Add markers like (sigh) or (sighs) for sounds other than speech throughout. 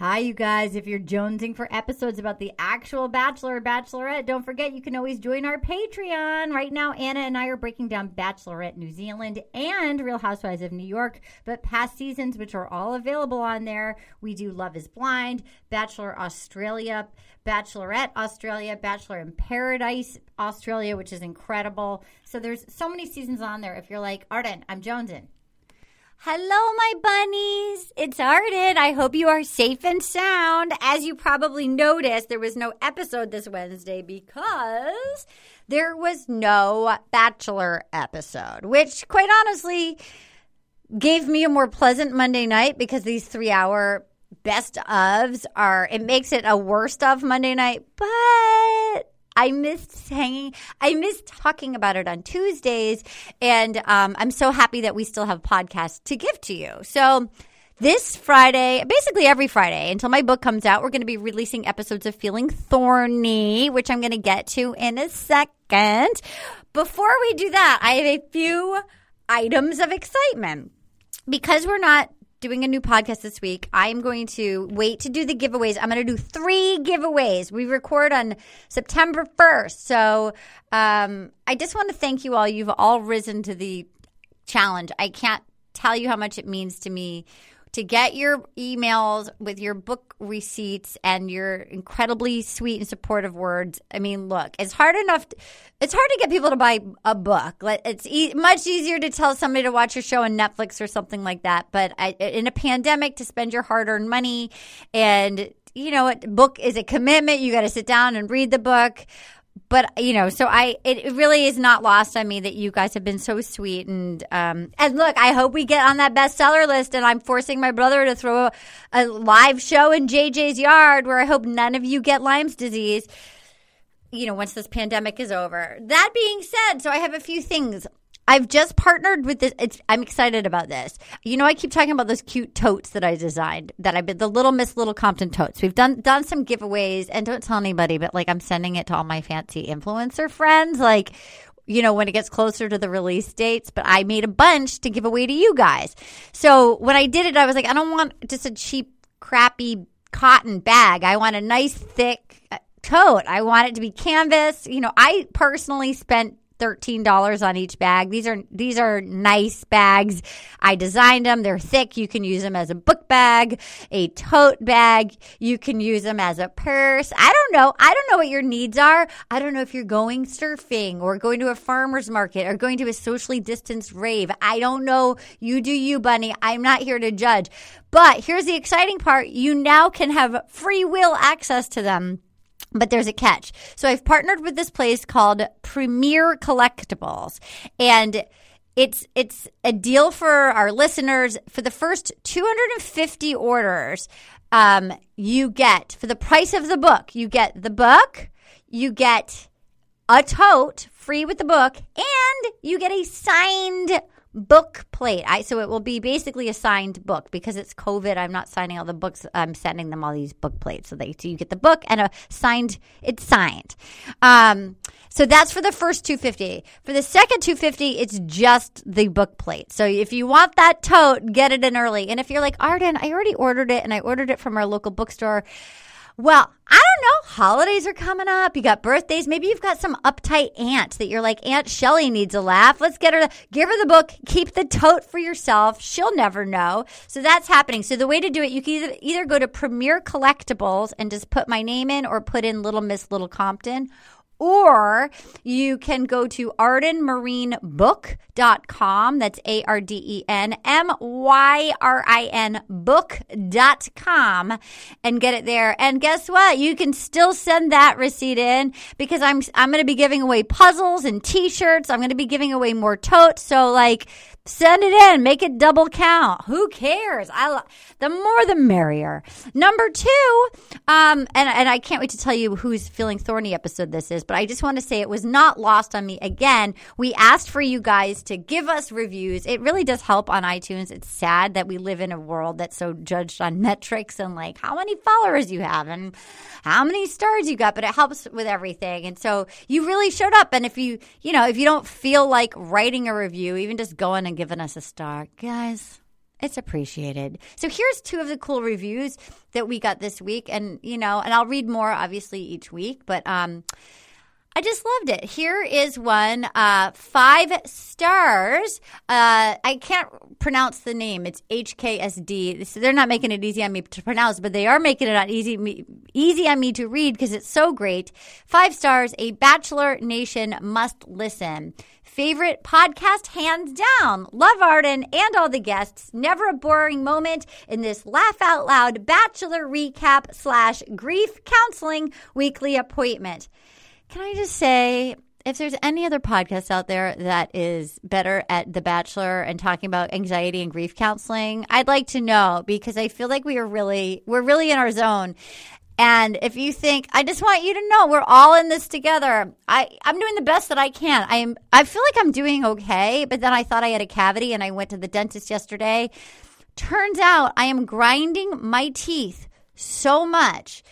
Hi, you guys. If you're jonesing for episodes about the actual Bachelor or Bachelorette, don't forget you can always join our Patreon. Right now, Anna and I are breaking down Bachelorette New Zealand and Real Housewives of New York, but past seasons, which are all available on there, we do Love is Blind, Bachelor Australia, Bachelorette Australia, Bachelor in Paradise Australia, which is incredible. So there's so many seasons on there. If you're like, Arden, I'm jonesing. Hello, my bunnies. It's Arden. I hope you are safe and sound. As you probably noticed, there was no episode this Wednesday because there was no Bachelor episode, which, quite honestly, gave me a more pleasant Monday night because these three hour best ofs are, it makes it a worst of Monday night, but I missed hanging. I missed talking about it on Tuesdays, and um, I'm so happy that we still have podcasts to give to you. So. This Friday, basically every Friday until my book comes out, we're going to be releasing episodes of Feeling Thorny, which I'm going to get to in a second. Before we do that, I have a few items of excitement. Because we're not doing a new podcast this week. I'm going to wait to do the giveaways. I'm going to do three giveaways. We record on September 1st. So um, I just want to thank you all. You've all risen to the challenge. I can't tell you how much it means to me to get your emails with your book receipts and your incredibly sweet and supportive words. I mean, look, it's hard enough. To, it's hard to get people to buy a book. It's e- much easier to tell somebody to watch a show on Netflix or something like that. But I, in a pandemic, to spend your hard-earned money and you know, a book is a commitment. You got to sit down and read the book but you know, so I it really is not lost on me that you guys have been so sweet and um and look, I hope we get on that bestseller list and I'm forcing my brother to throw a, a live show in JJ's yard where I hope none of you get Lyme's disease. You know, once this pandemic is over. That being said, so I have a few things I've just partnered with this. I'm excited about this. You know, I keep talking about those cute totes that I designed. That I've been the Little Miss Little Compton totes. We've done done some giveaways, and don't tell anybody, but like I'm sending it to all my fancy influencer friends. Like, you know, when it gets closer to the release dates. But I made a bunch to give away to you guys. So when I did it, I was like, I don't want just a cheap, crappy cotton bag. I want a nice, thick uh, tote. I want it to be canvas. You know, I personally spent $13 on each bag. These are these are nice bags. I designed them. They're thick. You can use them as a book bag, a tote bag. You can use them as a purse. I don't know. I don't know what your needs are. I don't know if you're going surfing or going to a farmer's market or going to a socially distanced rave. I don't know. You do you, bunny. I'm not here to judge. But here's the exciting part. You now can have free will access to them but there's a catch. So I've partnered with this place called Premier Collectibles and it's it's a deal for our listeners for the first 250 orders um, you get for the price of the book you get the book you get a tote free with the book and you get a signed book plate. I so it will be basically a signed book because it's COVID. I'm not signing all the books. I'm sending them all these book plates. So they so you get the book and a signed. It's signed. Um, so that's for the first 250. For the second 250, it's just the book plate. So if you want that tote, get it in early. And if you're like Arden, I already ordered it and I ordered it from our local bookstore. Well, I don't know. Holidays are coming up. You got birthdays. Maybe you've got some uptight aunt that you're like, Aunt Shelly needs a laugh. Let's get her give her the book. Keep the tote for yourself. She'll never know. So that's happening. So the way to do it, you can either, either go to Premier Collectibles and just put my name in or put in Little Miss Little Compton or you can go to ardenmyrinbook.com. That's A R D E N M Y R I N book.com and get it there. And guess what? You can still send that receipt in because I'm I'm going to be giving away puzzles and t-shirts. I'm going to be giving away more totes. So like Send it in. Make it double count. Who cares? I the more the merrier. Number two, um, and and I can't wait to tell you whose feeling thorny episode this is, but I just want to say it was not lost on me. Again, we asked for you guys to give us reviews. It really does help on iTunes. It's sad that we live in a world that's so judged on (laughs) metrics and like how many followers you have and how many stars you got, but it helps with everything. And so you really showed up. And if you, you know, if you don't feel like writing a review, even just going and giving us a star, guys, It's appreciated. So here's two of the cool reviews that we got this week, and you know, and I'll read more obviously each week, but um. I just loved it. Here is one, uh, five stars. Uh, I can't pronounce the name. It's HKSD. So they're not making it easy on me to pronounce, but they are making it on easy easy on me to read because it's so great. Five stars. A Bachelor Nation must listen. Favorite podcast, hands down. Love Arden and all the guests. Never a boring moment in this laugh out loud Bachelor recap slash grief counseling weekly appointment. Can I just say, if there's any other podcast out there that is better at The Bachelor and talking about anxiety and grief counseling, I'd like to know because I feel like we are really we're really in our zone. And if you think, I just want you to know we're all in this together. I, I'm doing the best that I can. I am I feel like I'm doing okay, but then I thought I had a cavity and I went to the dentist yesterday. Turns out I am grinding my teeth so much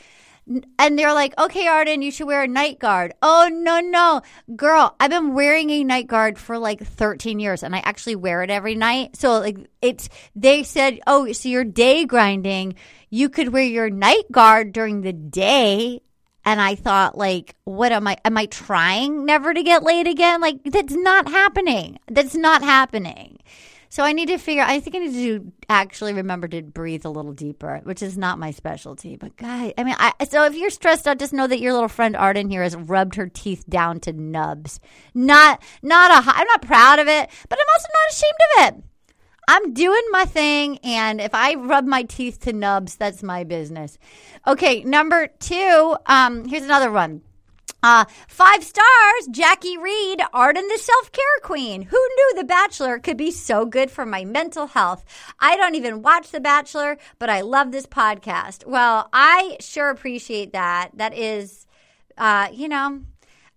and they're like, okay, Arden, you should wear a night guard. Oh, no, no. Girl, I've been wearing a night guard for like 13 years and I actually wear it every night. So, like, it's, they said, oh, so you're day grinding. You could wear your night guard during the day. And I thought, like, what am I? Am I trying never to get laid again? Like, that's not happening. That's not happening. So I need to figure. I think I need to actually remember to breathe a little deeper, which is not my specialty. But guy, I mean, I, so if you're stressed out, just know that your little friend Arden here has rubbed her teeth down to nubs. Not, not a. I'm not proud of it, but I'm also not ashamed of it. I'm doing my thing, and if I rub my teeth to nubs, that's my business. Okay, number two. Um, here's another one. Uh, five stars, Jackie Reed, Arden the Self Care Queen. Who knew The Bachelor could be so good for my mental health? I don't even watch The Bachelor, but I love this podcast. Well, I sure appreciate that. That is, uh, you know,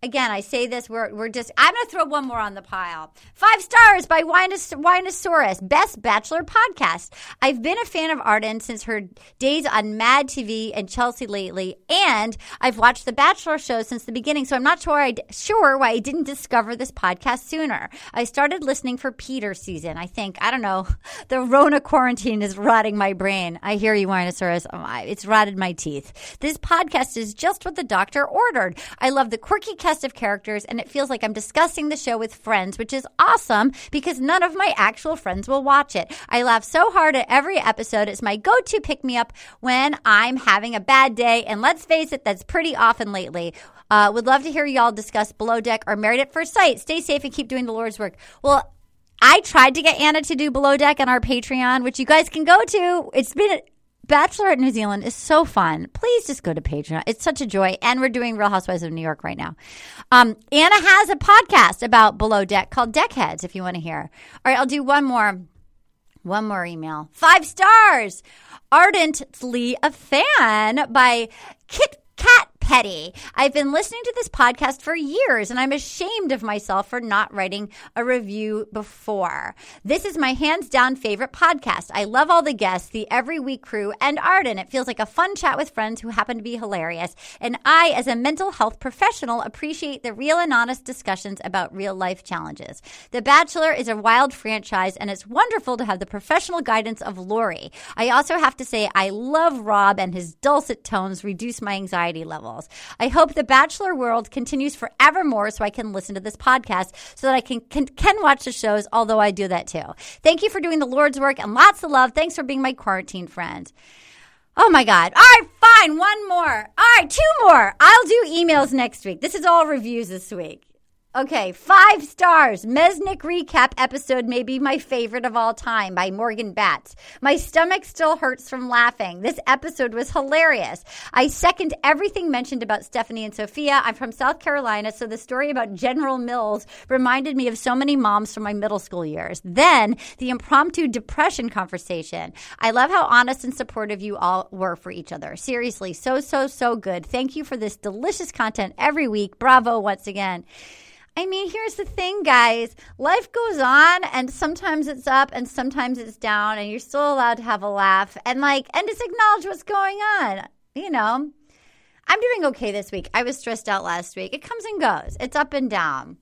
again, I say this, we're, we're just, I'm going to throw one more on the pile. Five stars by Winos, Winosaurus, best bachelor podcast. I've been a fan of Arden since her days on Mad TV and Chelsea lately, and I've watched the Bachelor show since the beginning, so I'm not sure, I, sure why I didn't discover this podcast sooner. I started listening for Peter season. I think, I don't know, (laughs) the Rona quarantine is rotting my brain. I hear you, Winosaurus. Oh, it's rotted my teeth. This podcast is just what the doctor ordered. I love the quirky of characters, and it feels like I'm discussing the show with friends, which is awesome because none of my actual friends will watch it. I laugh so hard at every episode. It's my go to pick me up when I'm having a bad day, and let's face it, that's pretty often lately. Uh, would love to hear y'all discuss Below Deck or Married at First Sight. Stay safe and keep doing the Lord's work. Well, I tried to get Anna to do Below Deck on our Patreon, which you guys can go to. It's been Bachelorette New Zealand is so fun. Please just go to Patreon. It's such a joy. And we're doing Real Housewives of New York right now. Um, Anna has a podcast about Below Deck called Deckheads, if you want to hear. All right, I'll do one more. One more email. Five stars. Ardently a fan by Kit Kat Petty. I've been listening to this podcast for years and I'm ashamed of myself for not writing a review before. This is my hands down favorite podcast. I love all the guests, the every week crew, and Arden. It feels like a fun chat with friends who happen to be hilarious. And I, as a mental health professional, appreciate the real and honest discussions about real life challenges. The Bachelor is a wild franchise and it's wonderful to have the professional guidance of Lori. I also have to say, I love Rob and his dulcet tones reduce my anxiety levels. I hope the Bachelor world continues forevermore so I can listen to this podcast so that I can, can, can watch the shows, although I do that too. Thank you for doing the Lord's work and lots of love. Thanks for being my quarantine friend. Oh my God. All right, fine. One more. All right, two more. I'll do emails next week. This is all reviews this week. Okay, five stars. Mesnick recap episode may be my favorite of all time by Morgan Batts. My stomach still hurts from laughing. This episode was hilarious. I second everything mentioned about Stephanie and Sophia. I'm from South Carolina, so the story about General Mills reminded me of so many moms from my middle school years. Then the impromptu depression conversation. I love how honest and supportive you all were for each other. Seriously, so, so, so good. Thank you for this delicious content every week. Bravo once again. I mean, here's the thing, guys. Life goes on, and sometimes it's up and sometimes it's down, and you're still allowed to have a laugh and like, and just acknowledge what's going on. You know, I'm doing okay this week. I was stressed out last week. It comes and goes, it's up and down.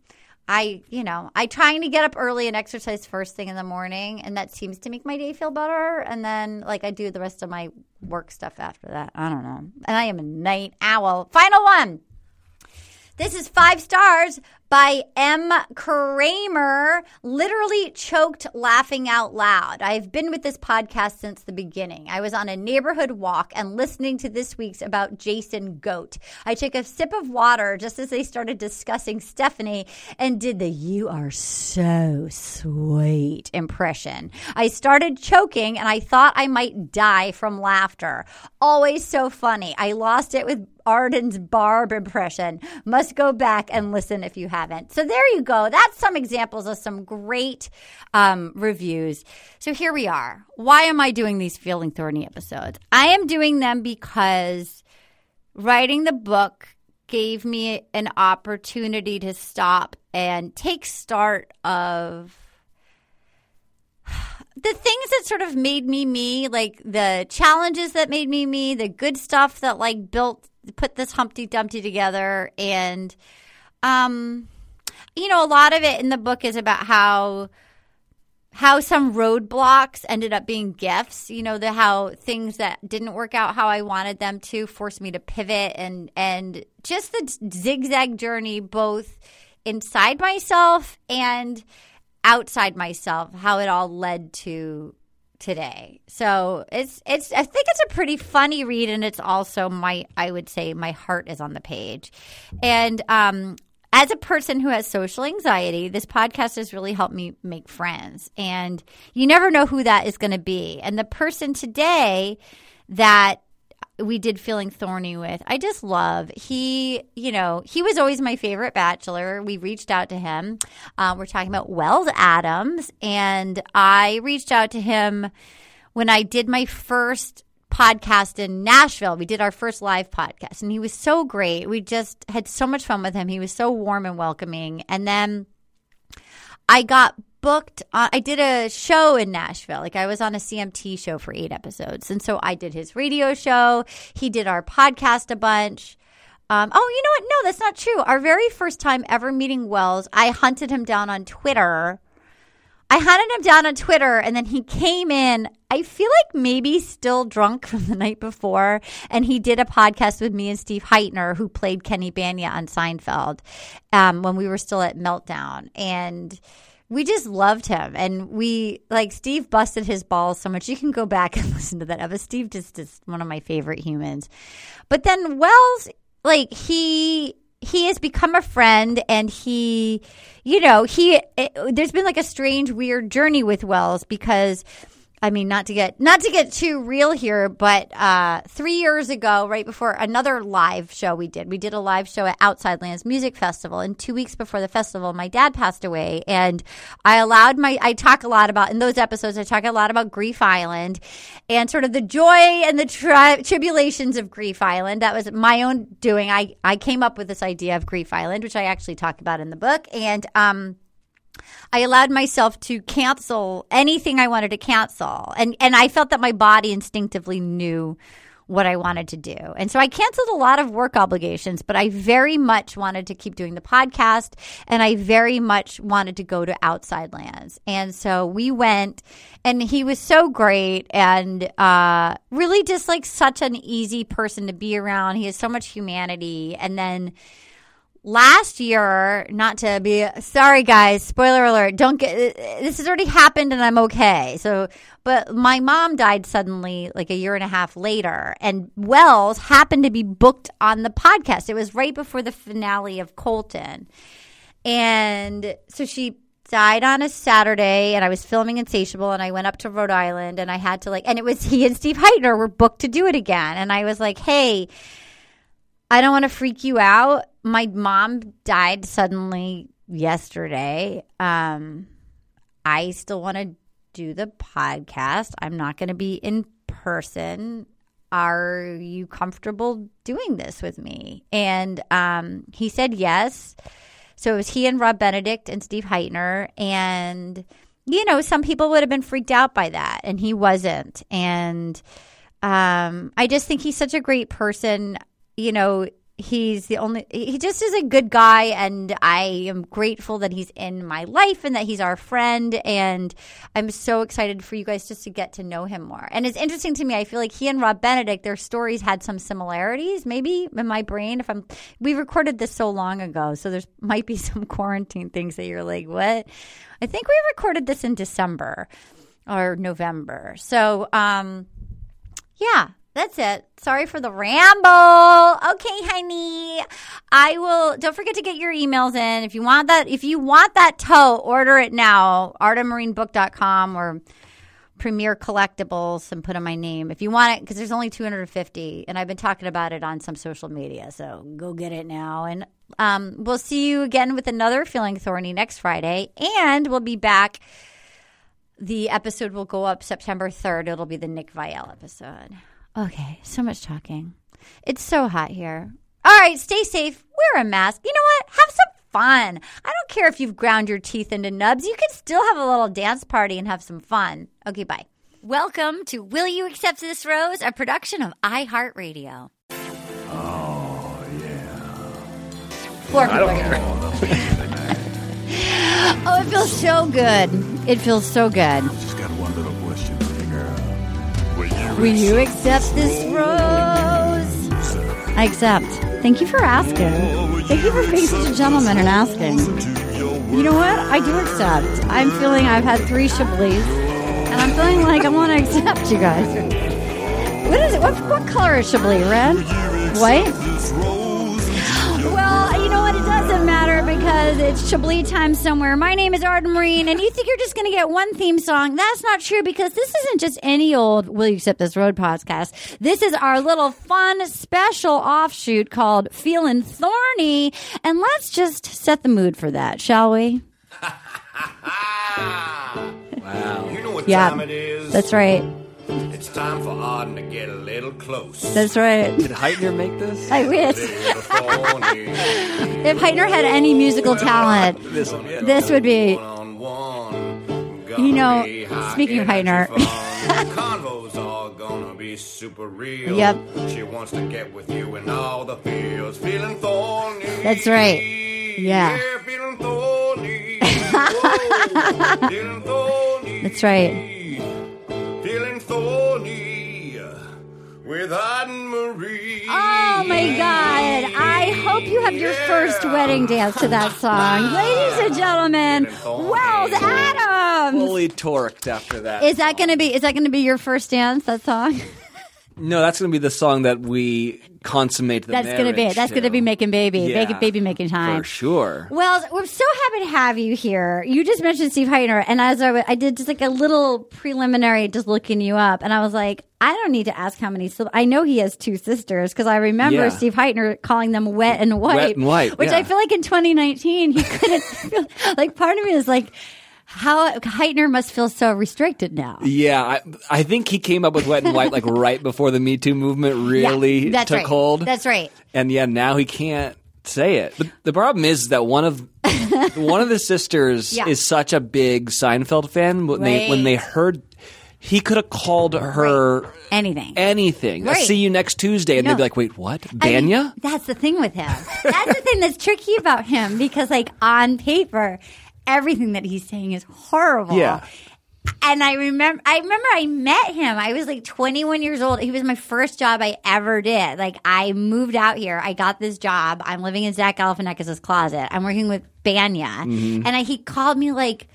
I, you know, I trying to get up early and exercise first thing in the morning, and that seems to make my day feel better. And then, like, I do the rest of my work stuff after that. I don't know. And I am a night owl. Final one. This is five stars by M. Kramer, literally choked laughing out loud. I've been with this podcast since the beginning. I was on a neighborhood walk and listening to this week's about Jason Goat. I took a sip of water just as they started discussing Stephanie and did the you are so sweet impression. I started choking and I thought I might die from laughter. Always so funny. I lost it with Arden's Barb impression. Must go back and listen if you haven't. So there you go. That's some examples of some great um, reviews. So here we are. Why am I doing these Feeling Thorny episodes? I am doing them because writing the book gave me an opportunity to stop and take start of (sighs) the things that sort of made me me, like the challenges that made me me, the good stuff that like built put this Humpty Dumpty together, and um, you know, a lot of it in the book is about how how some roadblocks ended up being gifts. You know, the how things that didn't work out how I wanted them to forced me to pivot, and and just the zigzag journey, both inside myself and outside myself, how it all led to today. So it's it's I think it's a pretty funny read and it's also my I would say my heart is on the page. And um as a person who has social anxiety, this podcast has really helped me make friends. And you never know who that is going to be. And the person today that we did feeling thorny with. I just love he you know he was always my favorite bachelor. We reached out to him. Uh, we're talking about wells adams and i reached out to him when i did my first podcast in nashville. We did our first live podcast and he was so great. We just had so much fun with him. He was so warm and welcoming. And then i got booked uh, I did a show in Nashville. Like I was on a CMT show for 8 episodes. And so I did his radio show. He did our podcast a bunch. Um, oh, you know what? No, that's not true. Our very first time ever meeting Wells, I hunted him down on Twitter. I hunted him down on Twitter and then he came in. I feel like maybe still drunk from the night before. And he did a podcast with me and Steve Hytner, who played Kenny Bania on Seinfeld um, when we were still at Meltdown. And we just loved him. And we like steve busted his balls so much. You can go back (laughs) and listen to that episode. Steve just is one of my favorite humans. But then wells like he he has become a friend and he you know he it, there's been like a strange weird journey with wells because I mean, not to get not to get too real here, but uh, three years ago, right before another live show we did, we did a live show at Outside Lands Music Festival. And two weeks before the festival, my dad passed away, and I allowed my I talk a lot about in those episodes. I talk a lot about Grief Island and sort of the joy and the tri- tribulations of Grief Island. That was my own doing. I I came up with this idea of Grief Island, which I actually talk about in the book, and um I allowed myself to cancel anything I wanted to cancel. And and I felt that my body instinctively knew what I wanted to do. And so I canceled a lot of work obligations, but I very much wanted to keep doing the podcast and I very much wanted to go to outside lands. And so we went and he was so great and uh, really just like such an easy person to be around. He has so much humanity. And then last year, not to be sorry, guys, spoiler alert, don't get this has already happened and I'm okay. So, but my mom died suddenly like a year and a half later, and Wells happened to be booked on the podcast. It was right before the finale of Colton. And so she died on a Saturday and I was filming Insatiable and I went up to Rhode Island and I had to like and it was he and Steve Hytner were booked to do it again. And I was like, hey, I don't want to freak you out. My mom died suddenly yesterday. Um, I still want to do the podcast. I'm not going to be in person. Are you comfortable doing this with me? And um, he said yes. So it was he and Rob Benedict and Steve Hytner. And, you know, some people would have been freaked out by that, and he wasn't. And um, I just think he's such a great person you know, he's the only he just is a good guy and i am grateful that he's in my life and that he's our friend and i'm so excited for you guys just to get to know him more. And it's interesting to me i feel like he and rob benedict their stories had some similarities maybe in my brain if i'm we recorded this so long ago so there's might be (laughs) some quarantine things that you're like what? I think we recorded this in december or november. So um yeah, that's it. Sorry for the ramble. Okay, honey. I will don't forget to get your emails in. If you want that if you want that tote, order it now. ardenmyrinbook.com or Premier Collectibles and put in my name. If you want it because there's only 250 and I've been talking about it on some social media. So go get it now and um, we'll see you again with another feeling thorny next Friday and we'll be back the episode will go up September 3rd. It'll be the Nick Viall episode. Okay, so much talking. It's so hot here. All right, stay safe. Wear a mask. You know what? Have some fun. I don't care if you've ground your teeth into nubs. You can still have a little dance party and have some fun. Okay, bye. Welcome to Will You Accept This Rose, a production of iHeartRadio. Oh, yeah. Four people are gonna- Oh, it feels so good. It feels so good. Just got one little Will you, accept this rose? I accept. Thank you for asking. Thank you for being such a gentleman and asking. You know what? I do accept. I'm feeling I've had three Chablis, and I'm feeling like I want to accept you guys. What is it? What, what color is Chablis? Red? White? Well, you know what? It doesn't matter because it's Chablis time somewhere. My name is Arden Myrin, and you think you're just going to get one theme song. That's not true because this isn't just any old Will You Accept This Road podcast. This is our little fun special offshoot called Feeling Thorny. And let's just set the mood for that, shall we? (laughs) Wow. You know what Yeah. time it is? That's right. It's time for Arden to get a little close. That's right. Did Hytner make this? I wish. If Hytner had any musical talent, This would be this would be. One-on-one. You know, Gonna be high speaking of Hytner. (laughs) Convos are gonna be super real. Yep. She wants to get with you in all the fields. Feeling thorny. That's right. Yeah. Yeah, feeling thorny. (laughs) Whoa, feeling thorny. That's right. Feeling thorny with Arden Myrin. Oh my God. I hope you have your first wedding dance to that song. Ladies and gentlemen, Wells Adams. Fully torqued after that. Is that gonna be is that gonna be your first dance, that song? (laughs) no, that's going to be the song that we consummate the That's gonna be it. That's gonna be making baby. Yeah, Making baby making time. For sure. Well, we're so happy to have you here. You just mentioned Steve Hytner, and as I, w- I did just like a little preliminary, just looking you up, and I was like, I don't need to ask how many. So I know he has two sisters because I remember Yeah. Steve Hytner calling them wet and wipe, Wet and wipe, which yeah. I feel like in 2019 he (laughs) couldn't. feel, like part of me is like, how Hytner must feel so restricted now. Yeah, I, I think he came up with Wet and Wipe like right before the Me Too movement really Yeah, took right. hold. That's right. and yeah, now he can't say it. But the problem is that one of (laughs) one of the sisters Yeah. is such a big Seinfeld fan. When they when they heard, he could have called her Anything. anything. Right. See you next Tuesday, and No. they'd be like, "Wait, what? I mean, Bania?" that's the thing with him. That's the thing that's tricky about him because, like, on paper, everything that he's saying is horrible. Yeah. And I remember, I remember I met him. I was like 21 years old. He was my first job I ever did. Like, I moved out here. I got this job. I'm living in Zach Galifianakis' closet. I'm working with Bania, Mm-hmm. and I, he called me like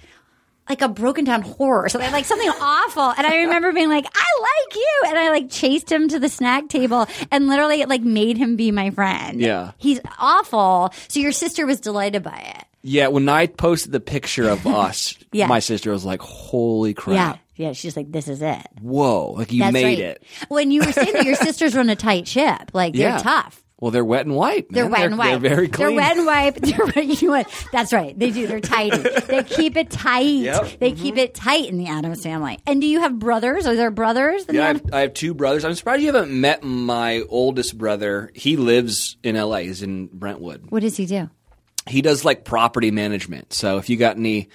like a broken down horse, like, like something (laughs) awful. And I remember being like, I like you. And I like chased him to the snack table and literally like made him be my friend. Yeah. He's awful. So your sister was delighted by it. Yeah, when I posted the picture of (laughs) us, Yeah. my sister was like, "Holy crap! Yeah. Yeah. She's like, this is it. Whoa! Like you That's made right. it." When you were saying that your (laughs) sisters run a tight ship, like they're Yeah. tough. Well, they're wet and wipe. They're wet and wipe. They're very clean. They're wet and wipe. They're. (laughs) You know? That's right. They do. They're tidy. They keep it tight. Yep. They mm-hmm. keep it tight in the Adams family. And do you have brothers? Are there brothers? in the Yeah, I have, I have two brothers. I'm surprised you haven't met my oldest brother. He lives in LA. He's in Brentwood. What does he do? He does like property management. So if you got any, if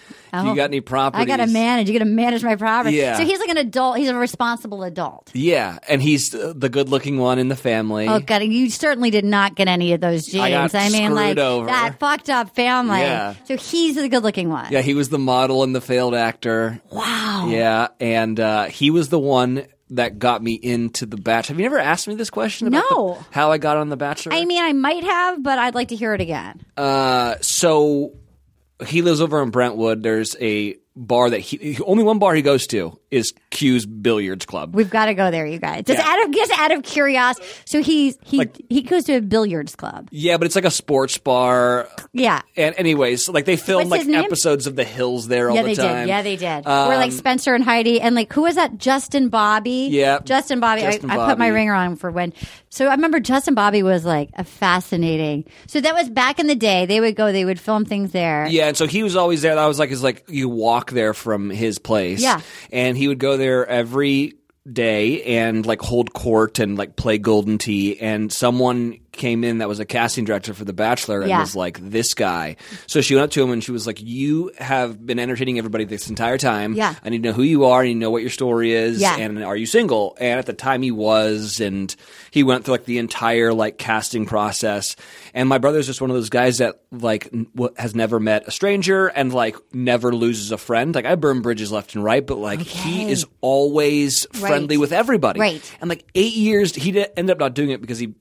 you Oh. got any property, I got to manage. You got to manage my property. Yeah. So he's like an adult. He's a responsible adult. Yeah, and he's the good-looking one in the family. Oh God! You certainly did not get any of those genes. I got mean, like over. that fucked up family. Yeah. So he's the good-looking one. Yeah, he was the model and the failed actor. Wow. Yeah, and uh, he was the one that got me into the Bachelor. Have you never asked me this question? About No. the- how I got on the Bachelor? I mean, I might have, but I'd like to hear it again. Uh, so he lives over in Brentwood. There's a bar that he only one bar he goes to is Q's Billiards Club. We've got to go there, you guys. Just Yeah. out of just out of curiosity. So he's he Like- he goes to a billiards club. Yeah, but it's like a sports bar. Yeah. And anyways, like they filmed What's like episodes of The Hills there all Yeah, the time. did. Yeah, they did. Where like Um, Spencer and Heidi and like who was that? Justin Bobby. Yeah, Justin Bobby. Justin I, I put my Bobby. ringer on for when. So I remember Justin Bobby was like a fascinating. So that was back in the day. They would go. They would film things there. Yeah, and so he was always there. That was like his like you walk there from his place. Yeah. and he would go there every day and like hold court and like play Golden Tee. And someone came in that was a casting director for The Bachelor and Yeah. was like, "This guy." So she went up to him and she was like, "You have been entertaining everybody this entire time. Yeah. I need to know who you are. I need to know what your story is. Yeah. and are you single?" And at the time, he was, and he went through like the entire like casting process. And my brother's just one of those guys that like n- has never met a stranger and like never loses a friend. Like I burn bridges left and right, but like he is always friendly with everybody. Right. And like eight years, he did, ended up not doing it because he.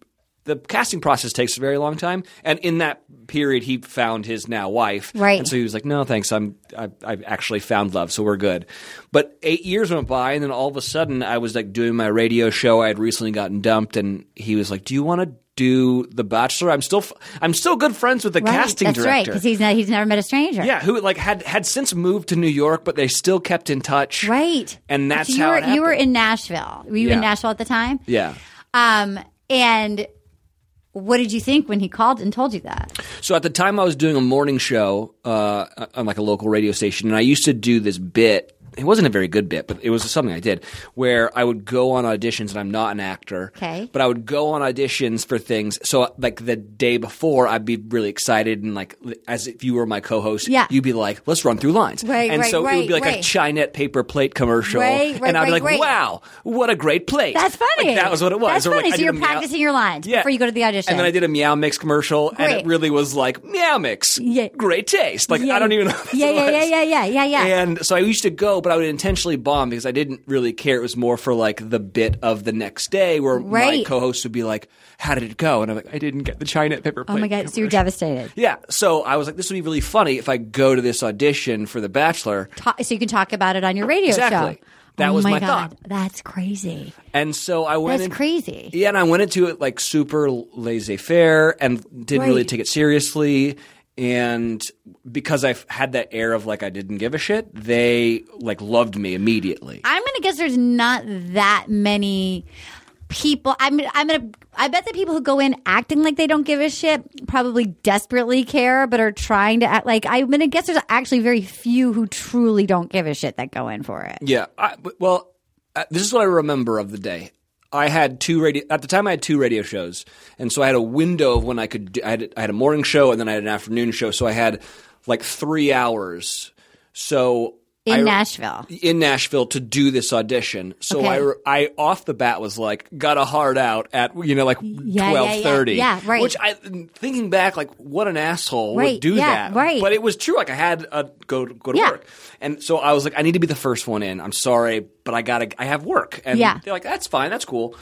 The casting process takes a very long time, and in that period, he found his now wife. Right. And so he was like, "No, thanks. I'm I, I've actually found love, so we're good." But eight years went by, and then all of a sudden, I was like doing my radio show. I had recently gotten dumped, and he was like, "Do you want to do The Bachelor?" I'm still f- I'm still good friends with the Right. casting That's right. Because he's not, he's never met a stranger. yeah, who like had had since moved to New York, but they still kept in touch. Right. And that's you how were you were in Nashville. Were you Yeah. in Nashville at the time? Yeah. Um. And what did you think when he called and told you that? So at the time, I was doing a morning show uh, on like a local radio station, and I used to do this bit. It wasn't a very good bit, but it was something I did where I would go on auditions, and I'm not an actor. Okay. But I would go on auditions for things. So like the day before, I'd be really excited, and like as if you were my co-host, Yeah. you'd be like, "Let's run through lines." Right, and right, so it would be like a right. Chinet paper plate commercial, Right, right, and I'd be like, right. "Wow, what a great plate!" That's funny. Like, that was what it was. That's Or, funny. I so you're a meow- practicing your lines Yeah. before you go to the audition. And then I did a Meow Mix commercial, and it really was like Meow Mix, Yeah. great taste. Like Yeah. I don't even know. Yeah, yeah, yeah, yeah, yeah, yeah, yeah. And so I used to go, but I would intentionally bomb because I didn't really care. It was more for like the bit of the next day where my co-host would be like, "How did it go?" And I'm like, "I didn't get the Chinet paper plate." Oh my god! So you're devastated. Yeah, so I was like, "This would be really funny if I go to this audition for The Bachelor." Ta- so you can talk about it on your radio Exactly. show. That oh was my, my god, thought. that's crazy. And so I went. That's in- crazy. Yeah, and I went into it like super laissez faire and didn't really take it seriously. And because I've had that air of like I didn't give a shit, they like loved me immediately. I'm gonna guess there's not that many people. I'm I'm gonna. I bet the people who go in acting like they don't give a shit probably desperately care, but are trying to act like. I'm gonna guess there's actually very few who truly don't give a shit that go in for it. Yeah. I, well, uh, this is what I remember of the day. I had two radio at the time. I had two radio shows, and so I had a window of when I could. Do, I had I had a morning show and then I had an afternoon show. So I had like three hours. So In I- Nashville. in Nashville to do this audition. So Okay. I, I off the bat was like, got a hard out at you know like yeah, twelve thirty. yeah, right. Which I thinking back, like what an asshole Right, would do yeah, that. right. But it was true. Like I had a go go to Yeah. work, and so I was like, I need to be the first one in. I'm sorry, but I gotta. I have work, and Yeah. they're like, that's fine, that's cool.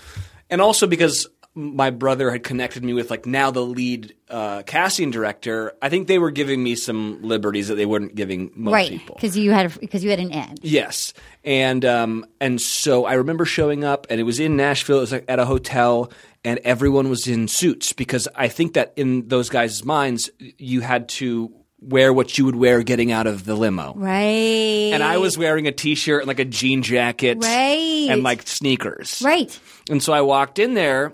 And also because my brother had connected me with like now the lead uh, casting director. I think they were giving me some liberties that they weren't giving most right? people. Because you had because you had an in. Yes, and um, and so I remember showing up, and it was in Nashville. It was like at a hotel, and everyone was in suits because I think that in those guys' minds, you had to wear what you would wear getting out of the limo. Right. And I was wearing a t-shirt and like a jean jacket, Right. and like sneakers. right. And so I walked in there,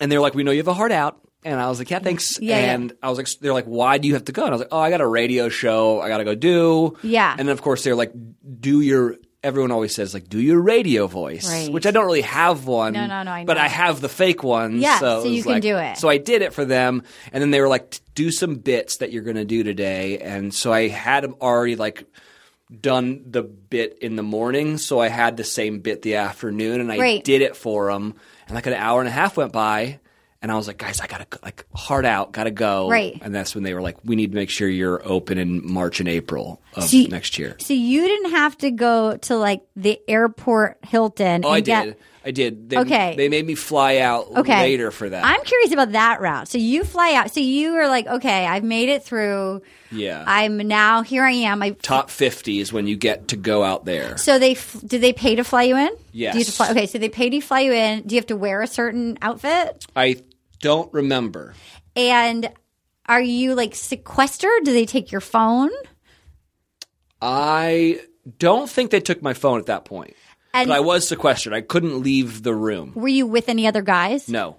and they're like, "We know you have a heart out." And I was like, "Yeah, thanks." Yeah, yeah. and I was like, "They're like, why do you have to go?" And I was like, "Oh, I got a radio show. I got to go do." Yeah. And then of course they're like, "Do your everyone always says like do your radio voice, Right. which I don't really have one. No, no, no, I but. I have the fake one. Yeah, so, so you can like- do it. So I did it for them, and then they were like, "Do some bits that you're going to do today," and so I had them already like done the bit in the morning, so I had the same bit the afternoon, and I did it for them, and like an hour and a half went by. And I was like, guys, I gotta like hard out, gotta go. Right. And that's when they were like, we need to make sure you're open in March and April of See- next year. So you didn't have to go to like the airport Hilton. Oh, and I get- did. I did. They, Okay. They made me fly out Okay. later for that. I'm curious about that route. So you fly out. So you were like, okay, I've made it through. yeah. I'm now here. I am. I Top 50 is when you get to go out there. So they f- did they pay to fly you in? Yes. Do you have to fly, okay, so they pay to fly you in. Do you have to wear a certain outfit? I don't remember. And are you like sequestered? Do they take your phone? I don't think they took my phone at that point. And But I was sequestered. I couldn't leave the room. were you with any other guys? No.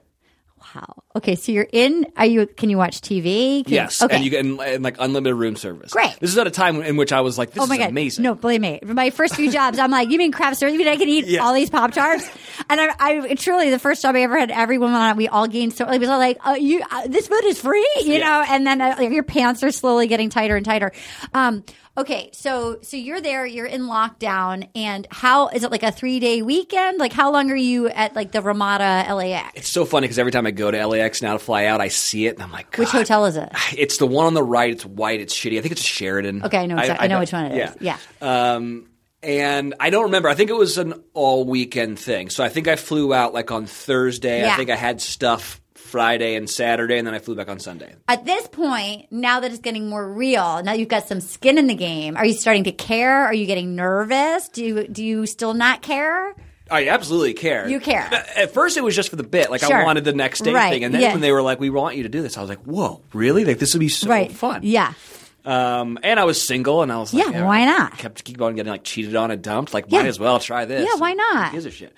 Wow. Okay, so you're in. Are you? Can you watch TV? Can- Yes. Okay. And you get like unlimited room service. Great. This is at a time in which I was like, this Oh my is god! amazing. No, believe me. My first few jobs, I'm like, you mean craft service? You mean I can eat Yeah. all these pop tarts? And I, I truly, the first job I ever had, every woman on it, we all gained so. It was all like, uh, you, uh, this food is free, you know. And then uh, your pants are slowly getting tighter and tighter. Um, okay, so so you're there, you're in lockdown, and how is it like a three day weekend? Like how long are you at like the Ramada LAX? It's so funny because every time I go to LAX now to fly out, I see it and I'm like, Which hotel is it? It's the one on the right. It's white. It's shitty. I think it's a Sheraton. Okay, I know exactly- I know don't- which one it is. Yeah. Um, and I don't remember. I think it was an all weekend thing. So I think I flew out like on Thursday. Yeah. I think I had stuff Friday and Saturday, and then I flew back on Sunday. At this point, now that it's getting more real, now you've got some skin in the game. Are you starting to care? Are you getting nervous? Do you do you still not care? I absolutely care. You care. At first, it was just for the bit. Like Sure. I wanted the next day Right, thing, and then yeah. when they were like, "We want you to do this," I was like, "Whoa, really? Like this would be so fun." Yeah. Um, and I was single, and I was like, Yeah, why not? I Kept keep on getting like cheated on and dumped. Like, Yeah. might as well try this. Yeah, why Who not? gives a shit?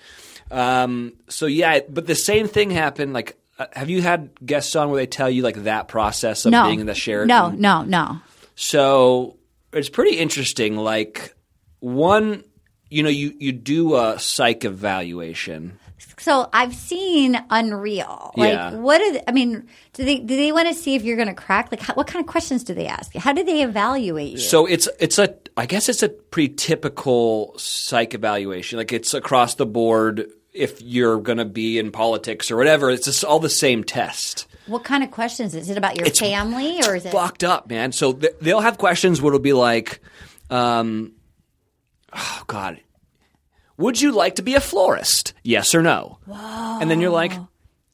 Um, so yeah, but the same thing happened. Like, uh, have you had guests on where they tell you like that process of No. being in the Sheraton? No, no, no. So it's pretty interesting. Like, one, you know, you you do a psych evaluation. So I've seen Unreal. Like, Yeah. what are the, I mean? Do they do they want to see if you're going to crack? Like, how, what kind of questions do they ask you? How do they evaluate you? So it's it's a I guess it's a pretty typical psych evaluation. Like it's across the board. If you're going to be in politics or whatever, it's just all the same test. what kind of questions is it about your It's family or is it? Fucked up, man. So th- they'll have questions where it'll be like, um, oh god, would you like to be a florist? Yes or no? And then you're like,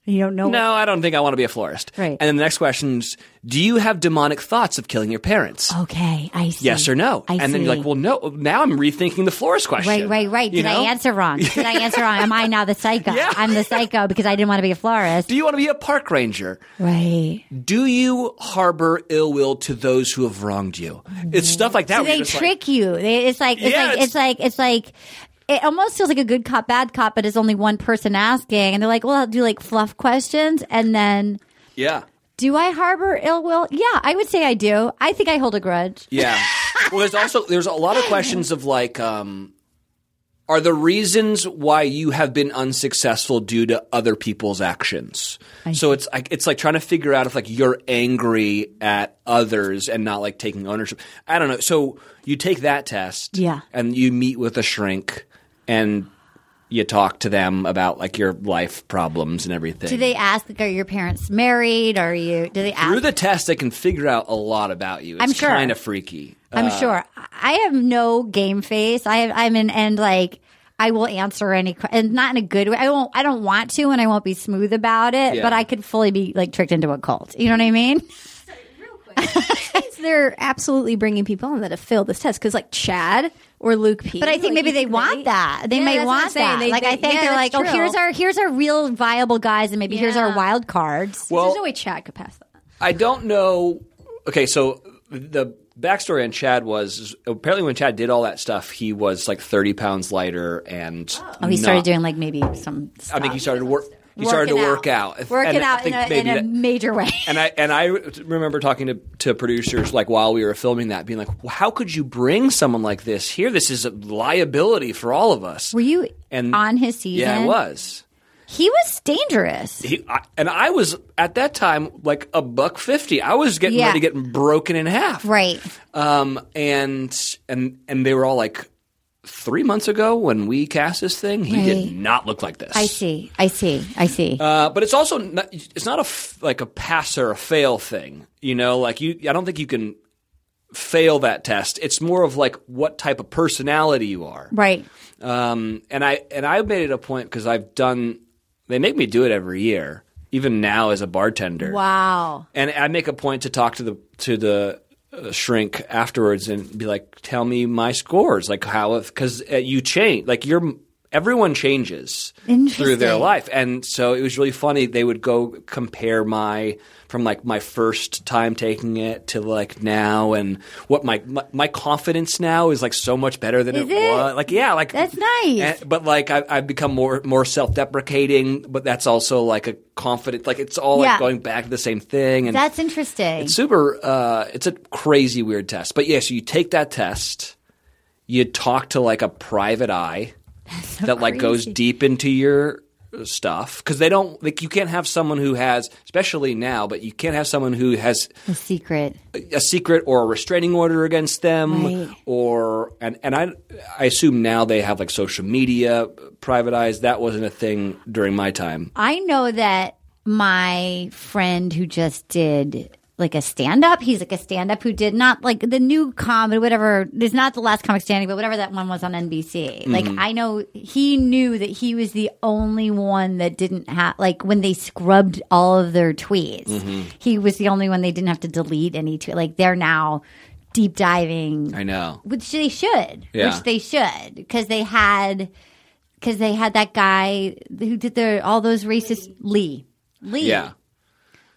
You don't know. no, I don't think I want to be a florist. Right. And then the next question is, do you have demonic thoughts of killing your parents? Okay, I see. Yes or no? I and then you're like, well, no. Now I'm rethinking the florist question. Right, right, right. You Did I answer wrong? (laughs) Did I answer wrong? Am I now the psycho? Yeah. I'm the psycho because I didn't want to be a florist. Do you want to be a park ranger? Right. Do you harbor ill will to those who have wronged you? It's mm. stuff like that. So they you're like- trick you. It's like it's Yeah, like it's- it's like it's like it almost feels like a good cop, bad cop, but it's only one person asking, and they're like, "Well, I'll do like fluff questions," and then. yeah. Do I harbor ill will? Yeah, I would say I do. I think I hold a grudge. Yeah. (laughs) well, there's also there's a lot of questions of like, um, are the reasons why you have been unsuccessful due to other people's actions? so it's like it's like trying to figure out if like you're angry at others and not like taking ownership. I don't know. So you take that test, Yeah. and you meet with a shrink and you talk to them about like your life problems and everything. Do they ask, like, are your parents married? Are you? Do they ask? Through the test, they can figure out a lot about you. It's I'm sure. kind of freaky. I'm Uh, sure. I have no game face. I have, I'm in and like I will answer any que- and not in a good way. I won't. I don't want to, and I won't be smooth about it. Yeah. But I could fully be like tricked into a cult. You know what I mean? (laughs) (laughs) they're absolutely bringing people in that have failed this test because like Chad or Luke P. But I think like, maybe they think want that. They Yeah, may that's what I'm want that. They- like I think yeah, they're like, that's oh, here's our here's our real viable guys, and maybe here's our wild cards. Well, There's no way Chad could pass that. I don't know. Okay, so the backstory on Chad was apparently when Chad did all that stuff, he was like 30 pounds lighter and. oh, he started doing like maybe some. I think he started work. He started to Working work out. Working and out in a, in a that- major way. And I and I remember talking to, to producers like while we were filming that, being like, well, "How could you bring someone like this here? This is a liability for all of us." Were you And- on his season? Yeah, I was. He was dangerous. He, I, and I was at that time like a buck fifty. I was getting Yeah. ready to get broken in half. Right. Um, and and and they were all like, three months ago when we cast this thing, he Right. did not look like this. I see. I see. I see. Uh, but it's also not, it's not a f- like a pass or a fail thing. You know, like you. I don't think you can fail that test. It's more of like what type of personality you are. right. Um, and I and I made it a point because I've done. They make me do it every year, even now as a bartender. Wow. And I make a point to talk to the to the shrink afterwards and be like, "Tell me my scores, like how because uh, you change, like you're everyone changes through their life." And so it was really funny. They would go compare my from like my first time taking it to like now, and what my my, my confidence now is like so much better than it, it? was. Like yeah, like That's nice. and- but like I, I've become more more self deprecating, but that's also like a confident. Like it's all Yeah. like going back to the same thing. And That's interesting. it's super. Uh, it's a crazy weird test. But yes, you take that test. You talk to like a private eye that like goes deep into your stuff because they don't like you can't have someone who has especially now but you can't have someone who has a secret. a secret or a restraining order against them Right. or and and I I assume now they have like social media privatized that wasn't a thing during my time I know that my friend who just did like a stand up, he's like a stand up who did not like the new comedy, whatever. It's not the last comic standing, but whatever that one was on NBC. Like mm-hmm. I know he knew that he was the only one that didn't have like when they scrubbed all of their tweets, mm-hmm. he was the only one they didn't have to delete any tweet. Like they're now deep diving I know which they should, Yeah. which they should, because they had, because they had that guy who did the all those racist Lee, Lee. yeah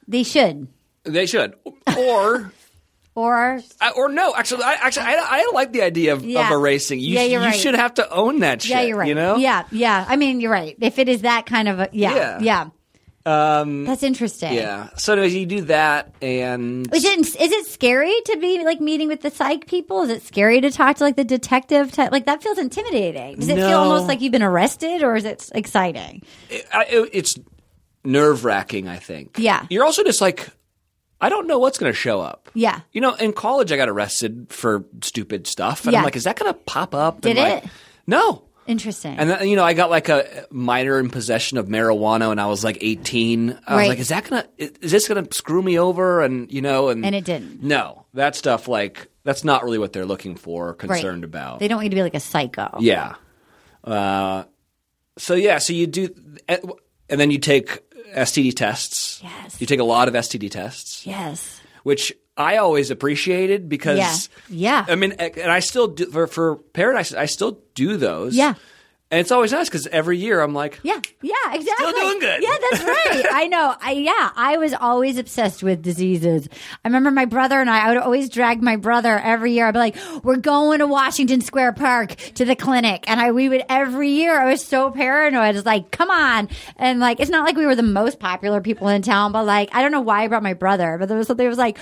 they should, they should or (laughs) or I- or no actually I actually I, I like the idea of, Yeah. of erasing you, Yeah, you're you right. should have to own that shit yeah, you're right. you know yeah, yeah. I mean, you're right. If it is that kind of a yeah, Yeah. yeah, um, that's interesting. yeah so anyways, you do that and Is it is it scary to be like meeting with the psych people? Is it scary to talk to like the detective type? Like that feels intimidating. Does it feel almost like you've been arrested, or is it exciting? I, it- it's nerve wracking. I think. Yeah. You're also just like, I don't know what's going to show up. Yeah. You know, in college, I got arrested for stupid stuff, and Yeah. I'm like, is that going to pop up? Did And, like, it? No. Interesting. And then, you know, I got like a minor in possession of marijuana when I was like 18. I Right. was like, is that gonna is this gonna screw me over? And you know, and And it didn't. No, that stuff like that's not really what they're looking for, or Right. concerned about. They don't want you to be like a psycho. Yeah. Uh, so yeah, so you do, and then you take STD tests. Yes. You take a lot of STD tests, Yes. which I always appreciated because. Yeah. Yeah. I mean, and I still do for, for Paradise. I still do those. Yeah. And it's always nice because every year I'm like, Yeah, yeah, exactly. doing good. Yeah, that's right. I know. I yeah, I was always obsessed with diseases. I remember my brother and I. I would always drag my brother every year. I'd be like, "We're going to Washington Square Park to the clinic," and I we would every year. I was so paranoid. It's like, come on, and like it's not like we were the most popular people in town, but like I don't know why I brought my brother, but there was something. It was like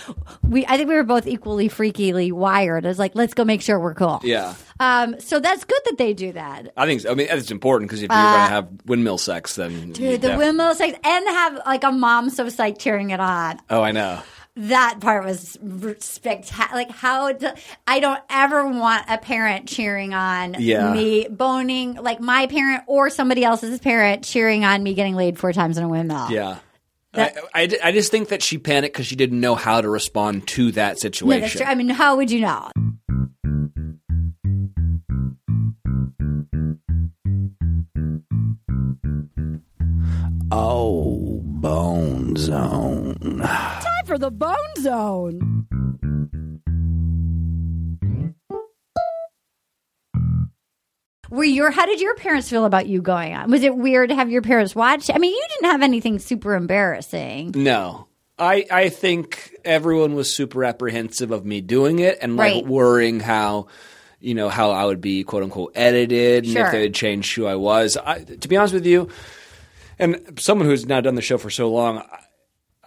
we. I think we were both equally freakily wired. I was like, let's go make sure we're cool. yeah. Um. So that's good that they do that. I think. So. I mean, it's important because if you're going to have windmill sex, then Uh, Dude, the windmill sex and have like a mom so psyched cheering it on. Oh, I know. That part was spectacular. Like how I don't ever want a parent cheering on Yeah. me boning, like my parent or somebody else's parent cheering on me getting laid four times in a windmill. Yeah. That- I, I, I just think that she panicked because she didn't know how to respond to that No, situation. that's true. I mean, how would you know? Oh, bone zone. Time for the bone zone. Were your how did your parents feel about you going on? Was it weird to have your parents watch? I mean, you didn't have anything super embarrassing. No. I, I think everyone was super apprehensive of me doing it and like Right. worrying how you know how I would be quote unquote edited and Sure. if they would change who I was. I, to be honest with you, and someone who's now done the show for so long, I,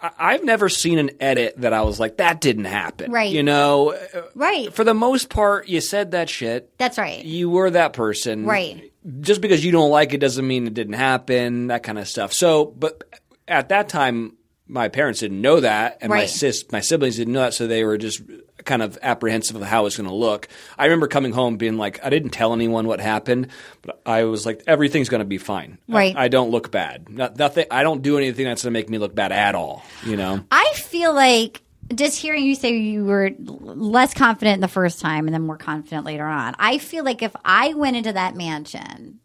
I've never seen an edit that I was like, that didn't happen. Right. You know, Right. for the most part, you said that shit. That's right. You were that person. Right. Just because you don't like it doesn't mean it didn't happen, that kind of stuff. So, but at that time, my parents didn't know that, and my sis, my siblings didn't know that, so they were just kind of apprehensive of how it was going to look. I remember coming home being like, I didn't tell anyone what happened, but I was like, everything's going to be fine. Right. I, don't look bad. Not, nothing. I don't do anything that's going to make me look bad at all. You know. I feel like just hearing you say you were less confident the first time and then more confident later on. I feel like if I went into that mansion,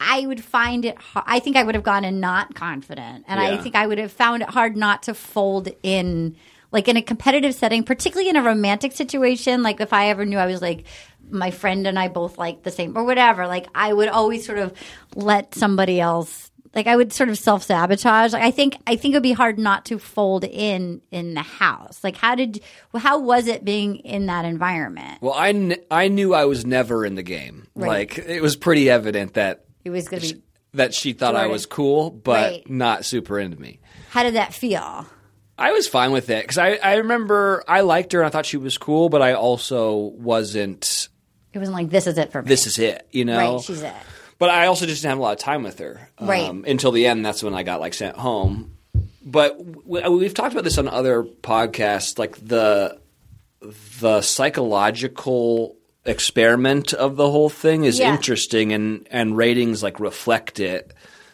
I would find it. har- I think I would have gone in not confident, and I think I would have found it hard not to fold in, like in a competitive setting, particularly in a romantic situation. Like if I ever knew I was like my friend and I both like the same or whatever, like I would always sort of let somebody else. Like I would sort of self sabotage. Like I think I think it would be hard not to fold in in the house. Like how did how was it being in that environment? Well, I, kn- I knew I was never in the game. Right. Like it was pretty evident that It was going to be. that she thought I was cool, but Right. not super into me. How did that feel? I was fine with it because I, I remember I liked her and I thought she was cool, but I also wasn't. It wasn't like this is it for me. This is it, you know. right. She's it. But I also just didn't have a lot of time with her. Um, Right. Until the end, that's when I got like sent home. But w- we've talked about this on other podcasts, like the the psychological experiment of the whole thing is Yeah. interesting, and and ratings like reflect it.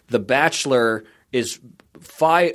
The Bachelor is fi-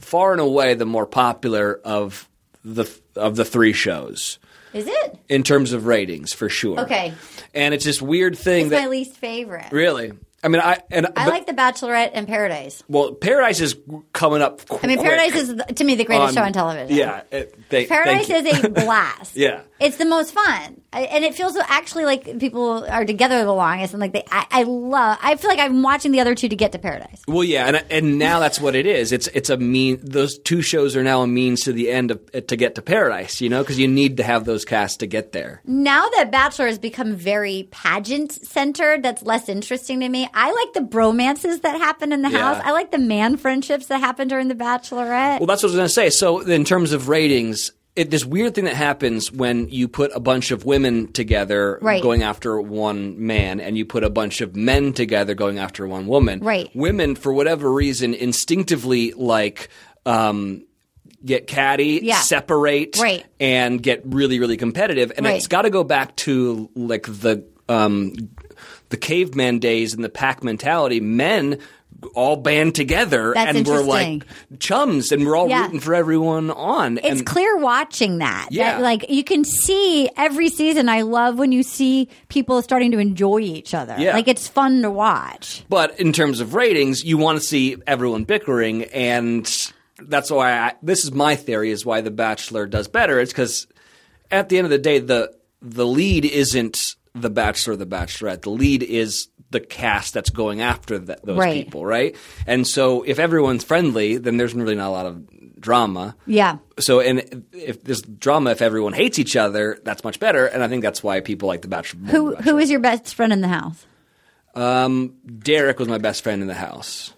far and away the more popular of the of the three shows Is it? in terms of ratings, for sure. Okay. And it's this weird thing It's that my least favorite. Really? I mean, I and I but- like The Bachelorette and Paradise. well, Paradise is coming up. I mean, Paradise is to me the greatest show on television. Yeah, it, they, Paradise is a (laughs) blast. Yeah. it's the most fun, I, and it feels actually like people are together the longest, and like they. I, I love. I feel like I'm watching the other two to get to Paradise. Well, yeah, and and now that's what it is. It's it's a mean. Those two shows are now a means to the end of uh, to get to Paradise. You know, because you need to have those casts to get there. Now that Bachelor has become very pageant centered, that's less interesting to me. I like the bromances that happen in the Yeah. house. I like the man friendships that happen during the Bachelorette. Well, that's what I was going to say. So, in terms of ratings, it, this weird thing that happens when you put a bunch of women together Right. going after one man, and you put a bunch of men together going after one woman. Right. Women, for whatever reason, instinctively like. Um, Get catty, Yeah. separate, Right. and get really, really competitive. And Right. it's got to go back to like the um, the caveman days and the pack mentality. Men all band together, That's and we're like chums, and we're all Yeah. rooting for everyone on. It's and clear watching that. Yeah. That, like you can see every season. I love when you see people starting to enjoy each other. Yeah. Like it's fun to watch. But in terms of ratings, you want to see everyone bickering, and that's why I, this is my theory is why The Bachelor does better. It's because at the end of the day, the the lead isn't the Bachelor or the Bachelorette. The lead is the cast that's going after th- those Right. people, right? And so if everyone's friendly, then there's really not a lot of drama. Yeah. So, and if there's drama, if everyone hates each other, that's much better. And I think that's why people like The Bachelor. Who The who is your best friend in the house? Um, Derek was my best friend in the house.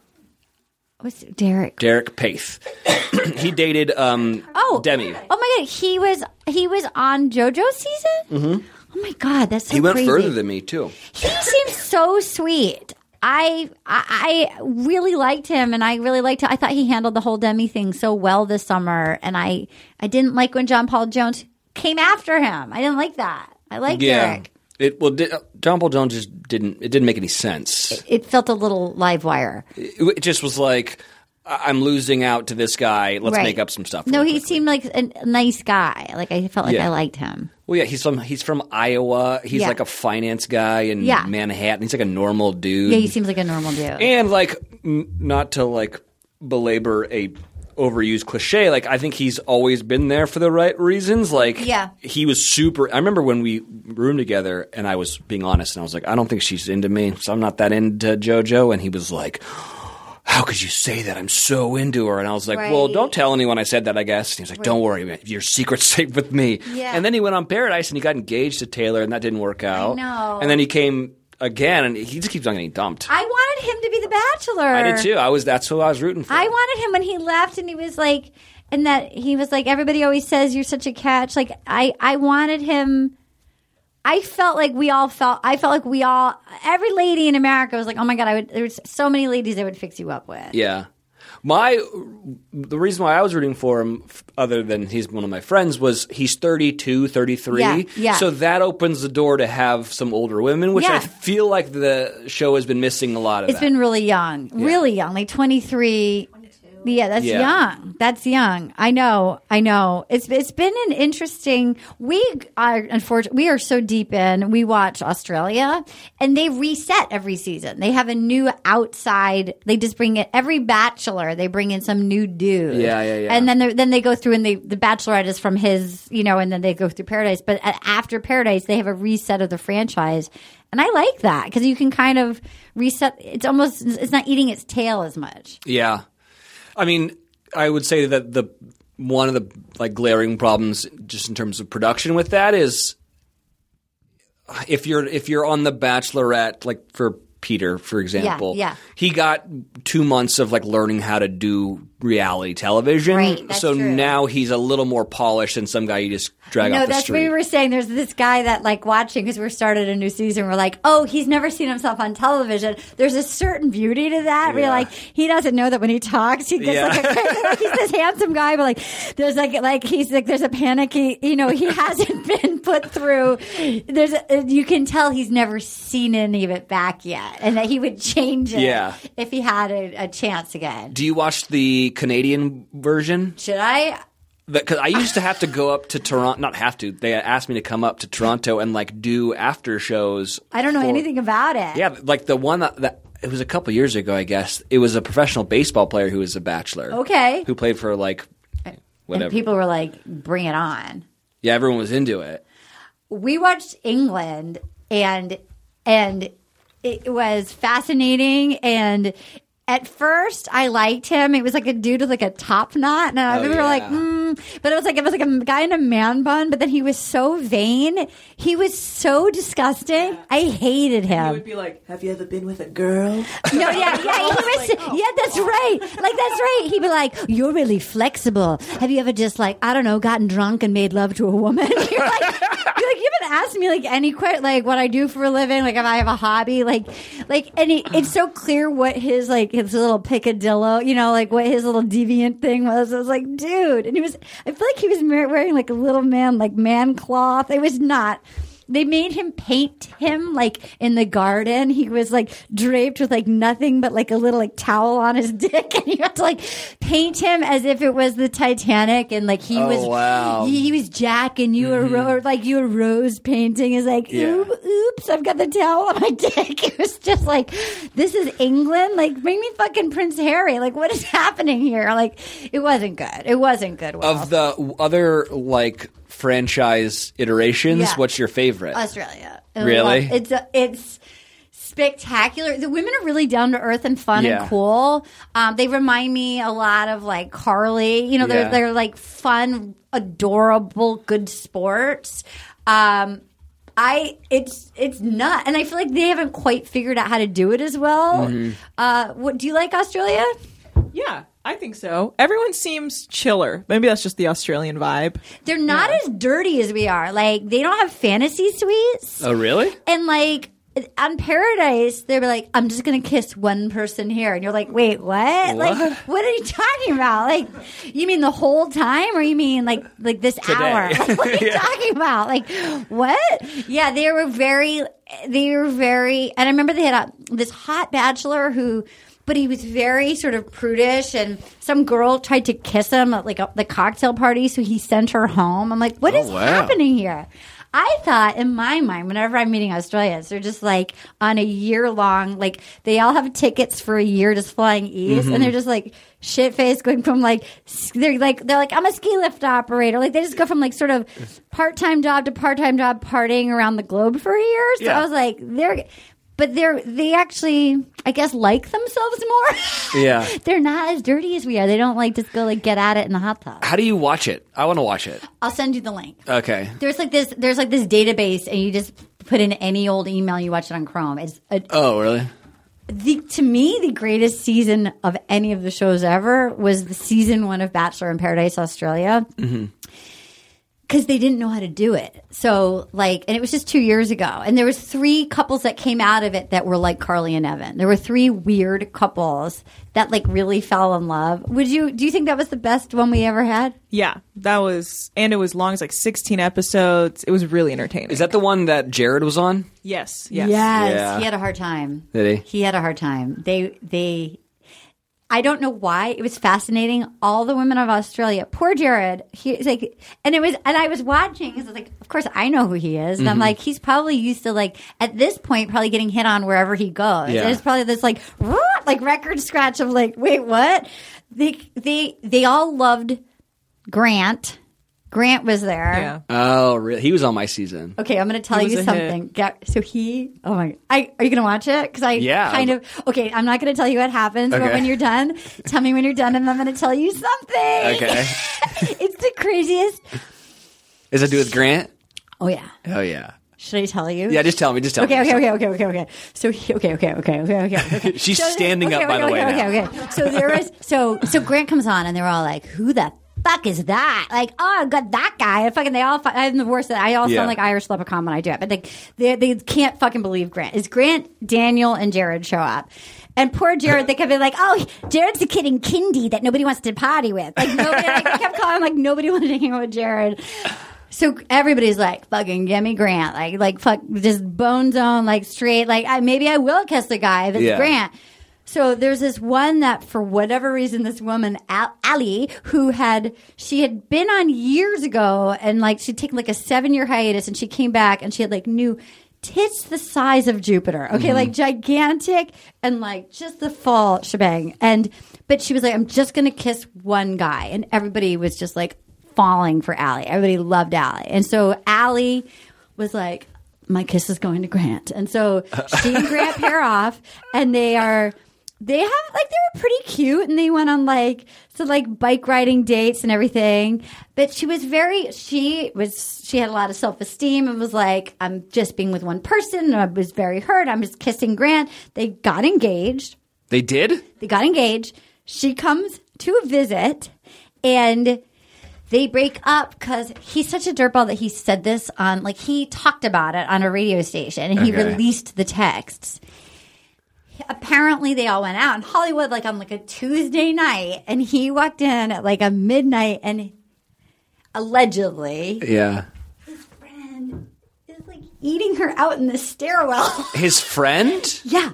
What's Derek? Derek Peth. (coughs) he dated um, Oh, Demi. Oh my god, he was he was on JoJo's season. Mm-hmm. Oh my god, that's so He went crazy. further than me too. He seems so sweet. I, I I really liked him, and I really liked. I thought he handled the whole Demi thing so well this summer, and I I didn't like when John Paul Jones came after him. I didn't like that. I like Derek. It well, di- John Paul Jones just didn't. It didn't make any sense. It felt a little live wire. It, it just was like I'm losing out to this guy. Let's Right. make up some stuff. No, he quickly. seemed like a nice guy. Like I felt like Yeah. I liked him. Well, yeah, he's from he's from Iowa. He's Yeah. like a finance guy in Yeah. Manhattan. He's like a normal dude. Yeah, he seems like a normal dude. and like n- not to like belabor a overused cliche like i think he's always been there for the right reasons like Yeah. he was super i remember when we roomed together and i was being honest and i was like i don't think she's into me so i'm not that into jojo and he was like how could you say that i'm so into her and i was like well don't tell anyone i said that i guess and he was like don't worry man. your secret's (laughs) safe with me Yeah. and then he went on paradise and he got engaged to taylor and that didn't work out know. and then he came again and he just keeps on getting dumped I wanted wanted him to be the Bachelor. I did too. I was that's who I was rooting for. I wanted him when he left, and he was like, and that he was like, everybody always says you're such a catch. Like I, I wanted him. I felt like we all felt. I felt like we all. Every lady in America was like, oh my god, I would. There's so many ladies I would fix you up with. Yeah. My the reason why I was rooting for him other than he's one of my friends was he's 32, 33. Yeah, yeah. So that opens the door to have some older women, which I feel like the show has been missing a lot of It's that. been really young, really young, like 23. Yeah, that's Yeah. young. That's young. I know. I know. It's it's been an interesting. We are unfortunately we are so deep in. We watch Australia, and they reset every season. They have a new outside. They just bring in every Bachelor. They bring in some new dude. Yeah, yeah, yeah. And then then they go through and they the Bachelorette is from his, you know, and then they go through Paradise. But after Paradise, they have a reset of the franchise, and I like that because you can kind of reset. It's almost it's not eating its tail as much. Yeah, I mean, I would say that the one of the like glaring problems, just in terms of production, with that is if you're if you're on the Bachelorette, like for Peter, for example, yeah. yeah. he got two months of like learning how to do reality television. Right, so true. now he's a little more polished than some guy you just drag No, off the that's what we were saying. There's this guy that like watching because we're started a new season. We're like, oh, he's never seen himself on television. There's a certain beauty to that. We're like, he doesn't know that when he talks, he gets Yeah. like, a, (laughs) like he's this handsome guy, but like there's like like he's like there's a panic. He you know he (laughs) hasn't been put through. There's a, you can tell he's never seen any of it back yet, and that he would change it Yeah. if he had a, a chance again. Do you watch the Canadian version? Should I? Because I used to have to go up to Toronto. Not have to. They asked me to come up to Toronto and like do after shows. I don't know for- anything about it. Yeah, like the one that, that it was a couple years ago, I guess. It was a professional baseball player who was a bachelor. Okay. Who played for like whatever. And people were like, bring it on. yeah, everyone was into it. we watched England and and it was fascinating and at first I liked him. It was like a dude with like a top knot, and I Oh, we were yeah. like, mm. but it was like it was like a guy in a man bun. But then he was so vain. He was so disgusting. I hated him. He would be like, "Have you ever been with a girl?" (laughs) No, yeah, yeah, he (laughs) was. yeah, that's right. Like that's right. He'd be like, "You're really flexible. Have you ever just like I don't know, gotten drunk and made love to a woman?" (laughs) You're like, you're like you haven't asked me like any question, like what I do for a living, like if I have a hobby, like, like, and it, it's so clear what his like his little picadillo, you know, like what his little deviant thing was. I was like, dude, and he was. I feel like he was wearing like a little man, like man cloth. It was not. They made him paint him like in the garden. He was like draped with like nothing but like a little like towel on his (laughs) dick, and you had to like paint him as if it was the Titanic, and like he Oh, was wow. he, he was Jack, and you were mm-hmm. Ro- or, like you were Rose painting. Is like Yeah. "Oop, oops, I've got the towel on my (laughs) dick. It was just like this is England. Like bring me fucking Prince Harry. Like what is (laughs) happening here? Like it wasn't good. It wasn't good. Of the other like franchise iterations, Yeah. what's your favorite? Australia. I Really? love- It's a, it's spectacular. The women are really down to earth and fun Yeah. and cool. Um, they remind me a lot of like Carly. You know, they're Yeah. they're like fun, adorable, good sports. Um, I it's it's not, and I feel like they haven't quite figured out how to do it as well. Mm-hmm. Uh, what do you like Australia? yeah, I think so. Everyone seems chiller. Maybe that's just the Australian vibe. They're not as dirty as we are. Like they don't have fantasy suites. oh, really? And like on Paradise, they were like, "I'm just gonna kiss one person here," and you're like, "Wait, what? Like, What? what are you talking about? Like, you mean the whole time, or you mean like like this hour? (laughs) Like, what are you Yeah. talking about? Like, what? Yeah, they were very, they were very, and I remember they had a, this hot bachelor who. But he was very sort of prudish, and some girl tried to kiss him at like a, the cocktail party, so he sent her home. I'm like, what oh, is wow. happening here? I thought in my mind, whenever I'm meeting Australians, they're just like on a year long, like they all have tickets for a year just flying east, and they're mm-hmm. just like shit faced going from like they're like they're like I'm a ski lift operator, like they just go from like sort of part time job to part time job, partying around the globe for a year. So Yeah. I was like, they're. But they're they actually I guess like themselves more. (laughs) Yeah. they're not as dirty as we are. They don't like just go like get at it in the hot tub. How do you watch it? I want to watch it. I'll send you the link. Okay. There's like this. There's like this database, and you just put in any old email. You watch it on Chrome. It's a, Oh, really? the to me the greatest season of any of the shows ever was the season one of Bachelor in Paradise Australia. Mm-hmm. Because they didn't know how to do it, so like, and it was just two years ago, and there was three couples that came out of it that were like Carly and Evan. There were three weird couples that like really fell in love. Would you? Do you think that was the best one we ever had? Yeah, that was, and it was long as like 16 episodes. It was really entertaining. Is that the one that Jared was on? yes, yes. Yes, Yeah. he had a hard time. Did he? He had a hard time. They they I don't know why. It was fascinating. All the women of Australia. Poor Jared. He's like and it was and I was watching because like of course I know who he is. And I'm mm-hmm. like, he's probably used to like at this point probably getting hit on wherever he goes. Yeah. There's probably this like like record scratch of like, wait, what? They they they all loved Grant. Grant was there. Yeah. Oh, really? He was on my season. Okay, I'm going to tell He was you a something. Get, so he, oh my, I, are you going to watch it? Because I Yeah. kind of, okay, I'm not going to tell you what happens, but Okay. when you're done, tell me when you're done, and I'm going to tell you something. Okay. (laughs) it's the craziest. Is that do with Grant? Oh yeah, Oh yeah. should I tell you? Yeah, just tell me. Just tell Okay, me. okay, okay, okay, okay, okay. So he, okay, okay, okay, okay, okay. okay. (laughs) She's So- standing okay, up, by okay, the way. okay, now. okay, okay. So there was so so Grant comes on and they're all like, "Who the fuck is that?" Like, "Oh, I got that guy." And fucking, they all. I'm the worst. I all Yeah. sound like Irish leprechaun when I do it, but they they they can't fucking believe Grant. Is Grant, Daniel, and Jared show up? And poor Jared, they kept being like, "Oh, Jared's the kid in kindy that nobody wants to party with." Like nobody, like, they kept calling like nobody (laughs) wanted to hang out with Jared. So everybody's like, fucking give me Grant. Like, like, fuck, just bone zone, like straight. Like, I, maybe I will kiss the guy if it's Yeah. Grant. So there's this one that, for whatever reason, this woman, Ali, who had, she had been on years ago and like she'd taken like a seven year hiatus and she came back and she had like new tits the size of Jupiter. Okay. Mm-hmm. Like gigantic and like just the full shebang. And, but she was like, I'm just going to kiss one guy. And everybody was just like falling for Ali. Everybody loved Ali. And so Ali was like, my kiss is going to Grant. And so she and Grant (laughs) pair off and they are they have like they were pretty cute and they went on like so like bike riding dates and everything. But she was very she was she had a lot of self esteem and was like, I'm just being with one person and I was very hurt. I'm just kissing Grant. They got engaged. They did? They got engaged. She comes to a visit and they break up because he's such a dirtball that he said this on, like, he talked about it on a radio station and he Okay. released the texts. Apparently, they all went out in Hollywood, like, on like a Tuesday night, and he walked in at like a midnight and allegedly Yeah. his friend is like eating her out in the stairwell. His friend? yeah.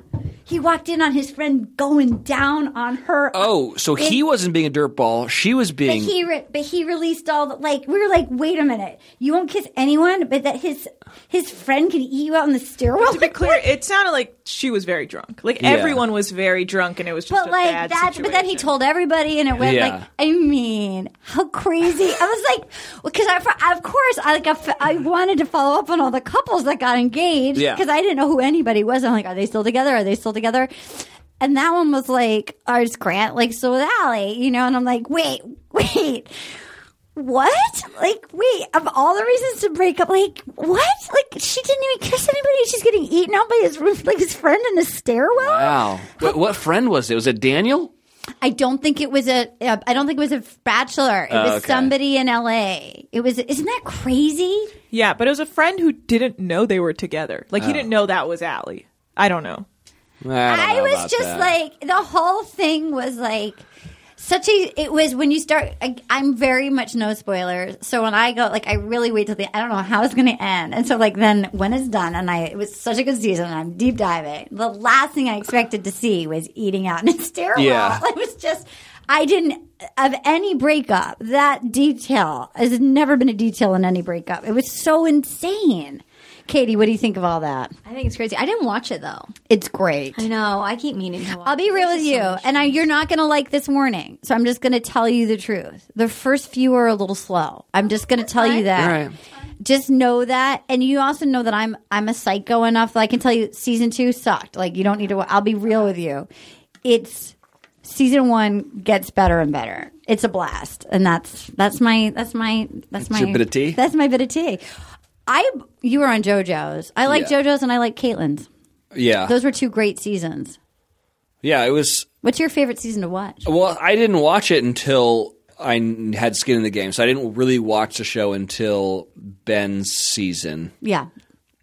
He walked in on his friend going down on her. Oh, so he wasn't being a dirtball. She was But being. he, re- but he released all the like. We were like, wait a minute, you won't kiss anyone, but that his his friend can eat you out in the stairwell. To be clear, (laughs) it sounded like she was very drunk. Like Yeah. everyone was very drunk, and it was just but a like bad that. But then he told everybody, and it went Yeah. like. I mean, how crazy! I was like, because I, of course, I like I wanted to follow up on all the couples that got engaged Yeah. because I didn't know who anybody was. I'm like, are they still together? Are they still together? And that one was like, ours Grant, like so with Ali, you know. And I'm like, wait, (laughs) wait. What? Like, wait, of all the reasons to break up, like, what? Like, she didn't even kiss anybody. She's getting eaten out by his roof, like his friend in the stairwell. Wow. What, what friend was it? Was it Daniel? I don't think it was a. Uh, I don't think it was a bachelor. It Oh, was okay. somebody in L.A. It was. Isn't that crazy? Yeah, but it was a friend who didn't know they were together. Like Oh. he didn't know that was Ali. I don't know. I, I was just that. like the whole thing was like such a. It was when you start. I, I'm very much no spoilers. So when I go, like, I really wait till the. I don't know how it's going to end. And so like then when it's done, and I it was such a good season. and I'm deep diving. The last thing I expected to see was eating out in a stairwell. Yeah. (laughs) It was just. I didn't of any breakup. That detail has never been a detail in any breakup. It was so insane. Katie, what do you think of all that? I think it's crazy. I didn't watch it though. It's great. I know. I keep meaning to watch. I'll be real This with you, so and I, you're not going to like this warning. So I'm just going to tell you the truth. The first few are a little slow. I'm just going to tell you that. All right. Just know that, and you also know that I'm I'm a psycho enough that I can tell you season two sucked. Like you don't need to. I'll be real with you. It's season one gets better and better. It's a blast, and that's that's my that's my that's my bit of tea? That's my bit of tea. I you were on JoJo's. I like Yeah. JoJo's and I like Kaitlyn's. Yeah. Those were two great seasons. Yeah, it was. What's your favorite season to watch? Well, I didn't watch it until I n- had skin in the game, so I didn't really watch the show until Ben's season, Yeah,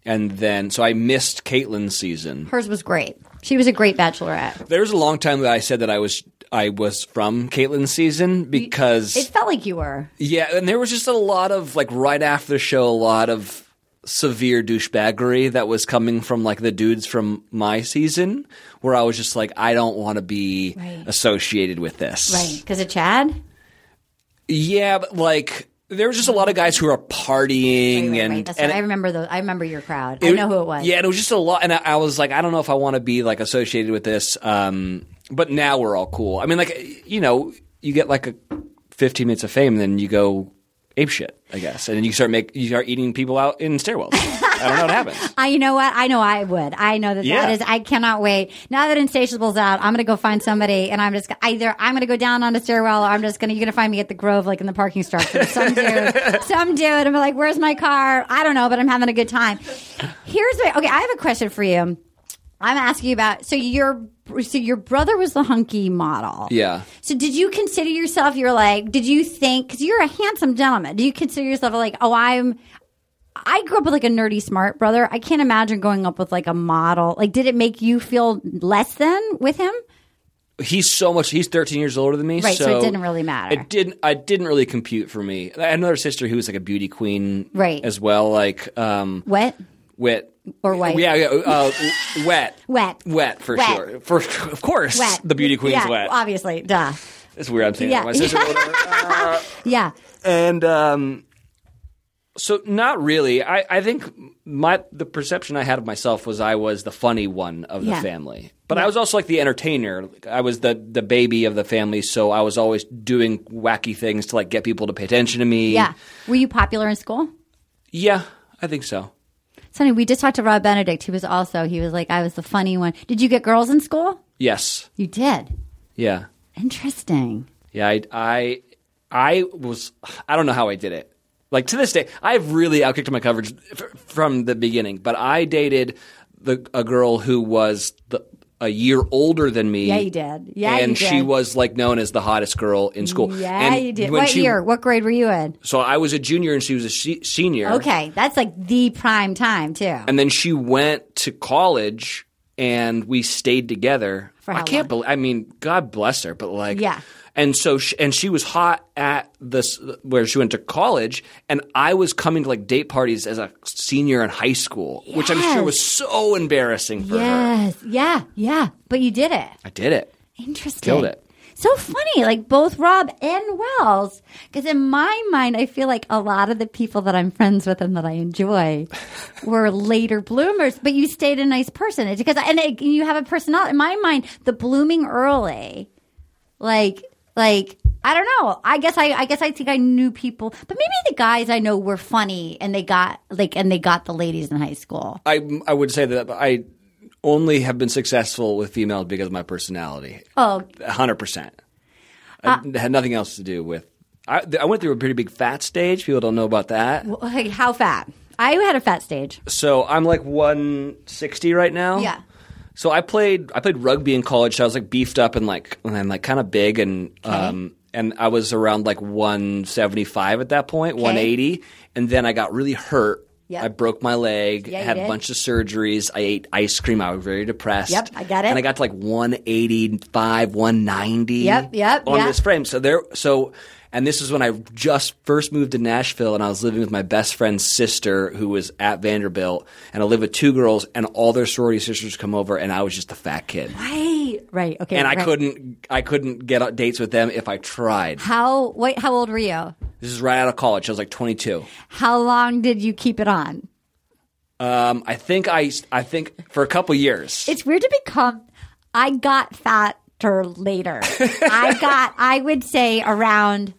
and then so I missed Kaitlyn's season. hers was great. She was a great bachelorette. There was a long time that I said that I was I was from Kaitlyn's season because It felt like you were. yeah, and there was just a lot of like right after the show, a lot of severe douchebaggery that was coming from like the dudes from my season, where I was just like, I don't want to be Right. associated with this. Right. Because of Chad? Yeah, but like there was just a lot of guys who were partying Right, right, and right. That's and right. I remember the. I remember your crowd. I know who it was. Yeah, and it was just a lot, and I, I was like, I don't know if I want to be like associated with this. Um, but now we're all cool. I mean, like you know, you get like a 15 minutes of fame, and then you go ape shit, I guess, and then you start make you start eating people out in stairwells. (laughs) I don't know what happens. I, you know what? I know I would. I know that Yeah. that is. I cannot wait. Now that Insatiable's out, I'm gonna go find somebody, and I'm just either I'm gonna go down on a stairwell, or I'm just gonna you're gonna find me at the Grove, like in the parking structure. (laughs) Some dude, some dude. I'm like, where's my car? I don't know, but I'm having a good time. Here's my okay. I have a question for you. I'm asking about. So your so your brother was the hunky model. Yeah. So did you consider yourself? You're like, did you think? Because you're a handsome gentleman. Do you consider yourself like, oh, I'm. I grew up with like a nerdy smart brother. I can't imagine growing up with like a model. Like, did it make you feel less than with him? He's so much. He's 13 years older than me, Right, so it didn't really matter. It didn't. I didn't really compute for me. I had another sister who was like a beauty queen, Right. As well, like um, Wet, wet Or white? Yeah, yeah. Uh, wet, wet, wet for Wet. sure. For of course, wet. the beauty queen's yeah, wet. Obviously, duh. It's weird. I'm saying Yeah. that. My sister, whatever. (laughs) Yeah. and um, so not really. I, I think my the perception I had of myself was I was the funny one of the Yeah. family, but I was also like the entertainer. I was the the baby of the family, so I was always doing wacky things to like get people to pay attention to me. Yeah. Were you popular in school? yeah, I think so. Sonny, we just talked to Rob Benedict. He was also, he was like, I was the funny one. Did you get girls in school? Yes, You did. yeah. Interesting. Yeah, I, I, I was. I don't know how I did it. Like to this day, I've really outkicked my coverage f- from the beginning. But I dated the a girl who was the, a year older than me. Yeah, you did. Yeah, and you she was like known as the hottest girl in school. Yeah, and you did. What she- year? What grade were you in? So I was a junior and she was a she, senior. Okay, that's like the prime time too. And then she went to college, and we stayed together. For I can't long? believe. I mean, God bless her, but like, Yeah. And so, she, and she was hot at this where she went to college, and I was coming to like date parties as a senior in high school, which I'm sure was so embarrassing for her. yes, yeah, yeah. But you did it. I did it. Interesting. Killed it. So funny, like both Rob and Wells. Because in my mind, I feel like a lot of the people that I'm friends with and that I enjoy (laughs) were later bloomers. But you stayed a nice person. It's because and it, you have a personality. In my mind, the blooming early, like like I don't know. I guess I I guess I think I knew people, but maybe the guys I know were funny and they got like and they got the ladies in high school. I I would say that I only have been successful with females because of my personality. Oh, hundred percent. Uh, It had nothing else to do with. I, I went through a pretty big fat stage. People don't know about that. like how fat? I had a fat stage. So I'm like 160 right now. Yeah. So I played I played rugby in college. So I was like beefed up and like and like kind of big and um and I was around like 175 at that point, 180, and then I got really hurt. Yep. I broke my leg, Yeah, had a bunch of surgeries. I ate ice cream. I was very depressed. Yep, I got it. And I got to like 185, 190 Yep, yep, on yeah. this frame. So there so and this was when I just first moved to Nashville and I was living with my best friend's sister who was at Vanderbilt and I lived with two girls and all their sorority sisters come over and I was just a fat kid. Right, right, okay. And I right. couldn't I couldn't get dates with them if I tried. How wait? How old were you? This is right out of college. I was like 22. How long did you keep it on? Um, I think I I think for a couple years. It's weird to become. I got fatter later. (laughs) I got. I would say around,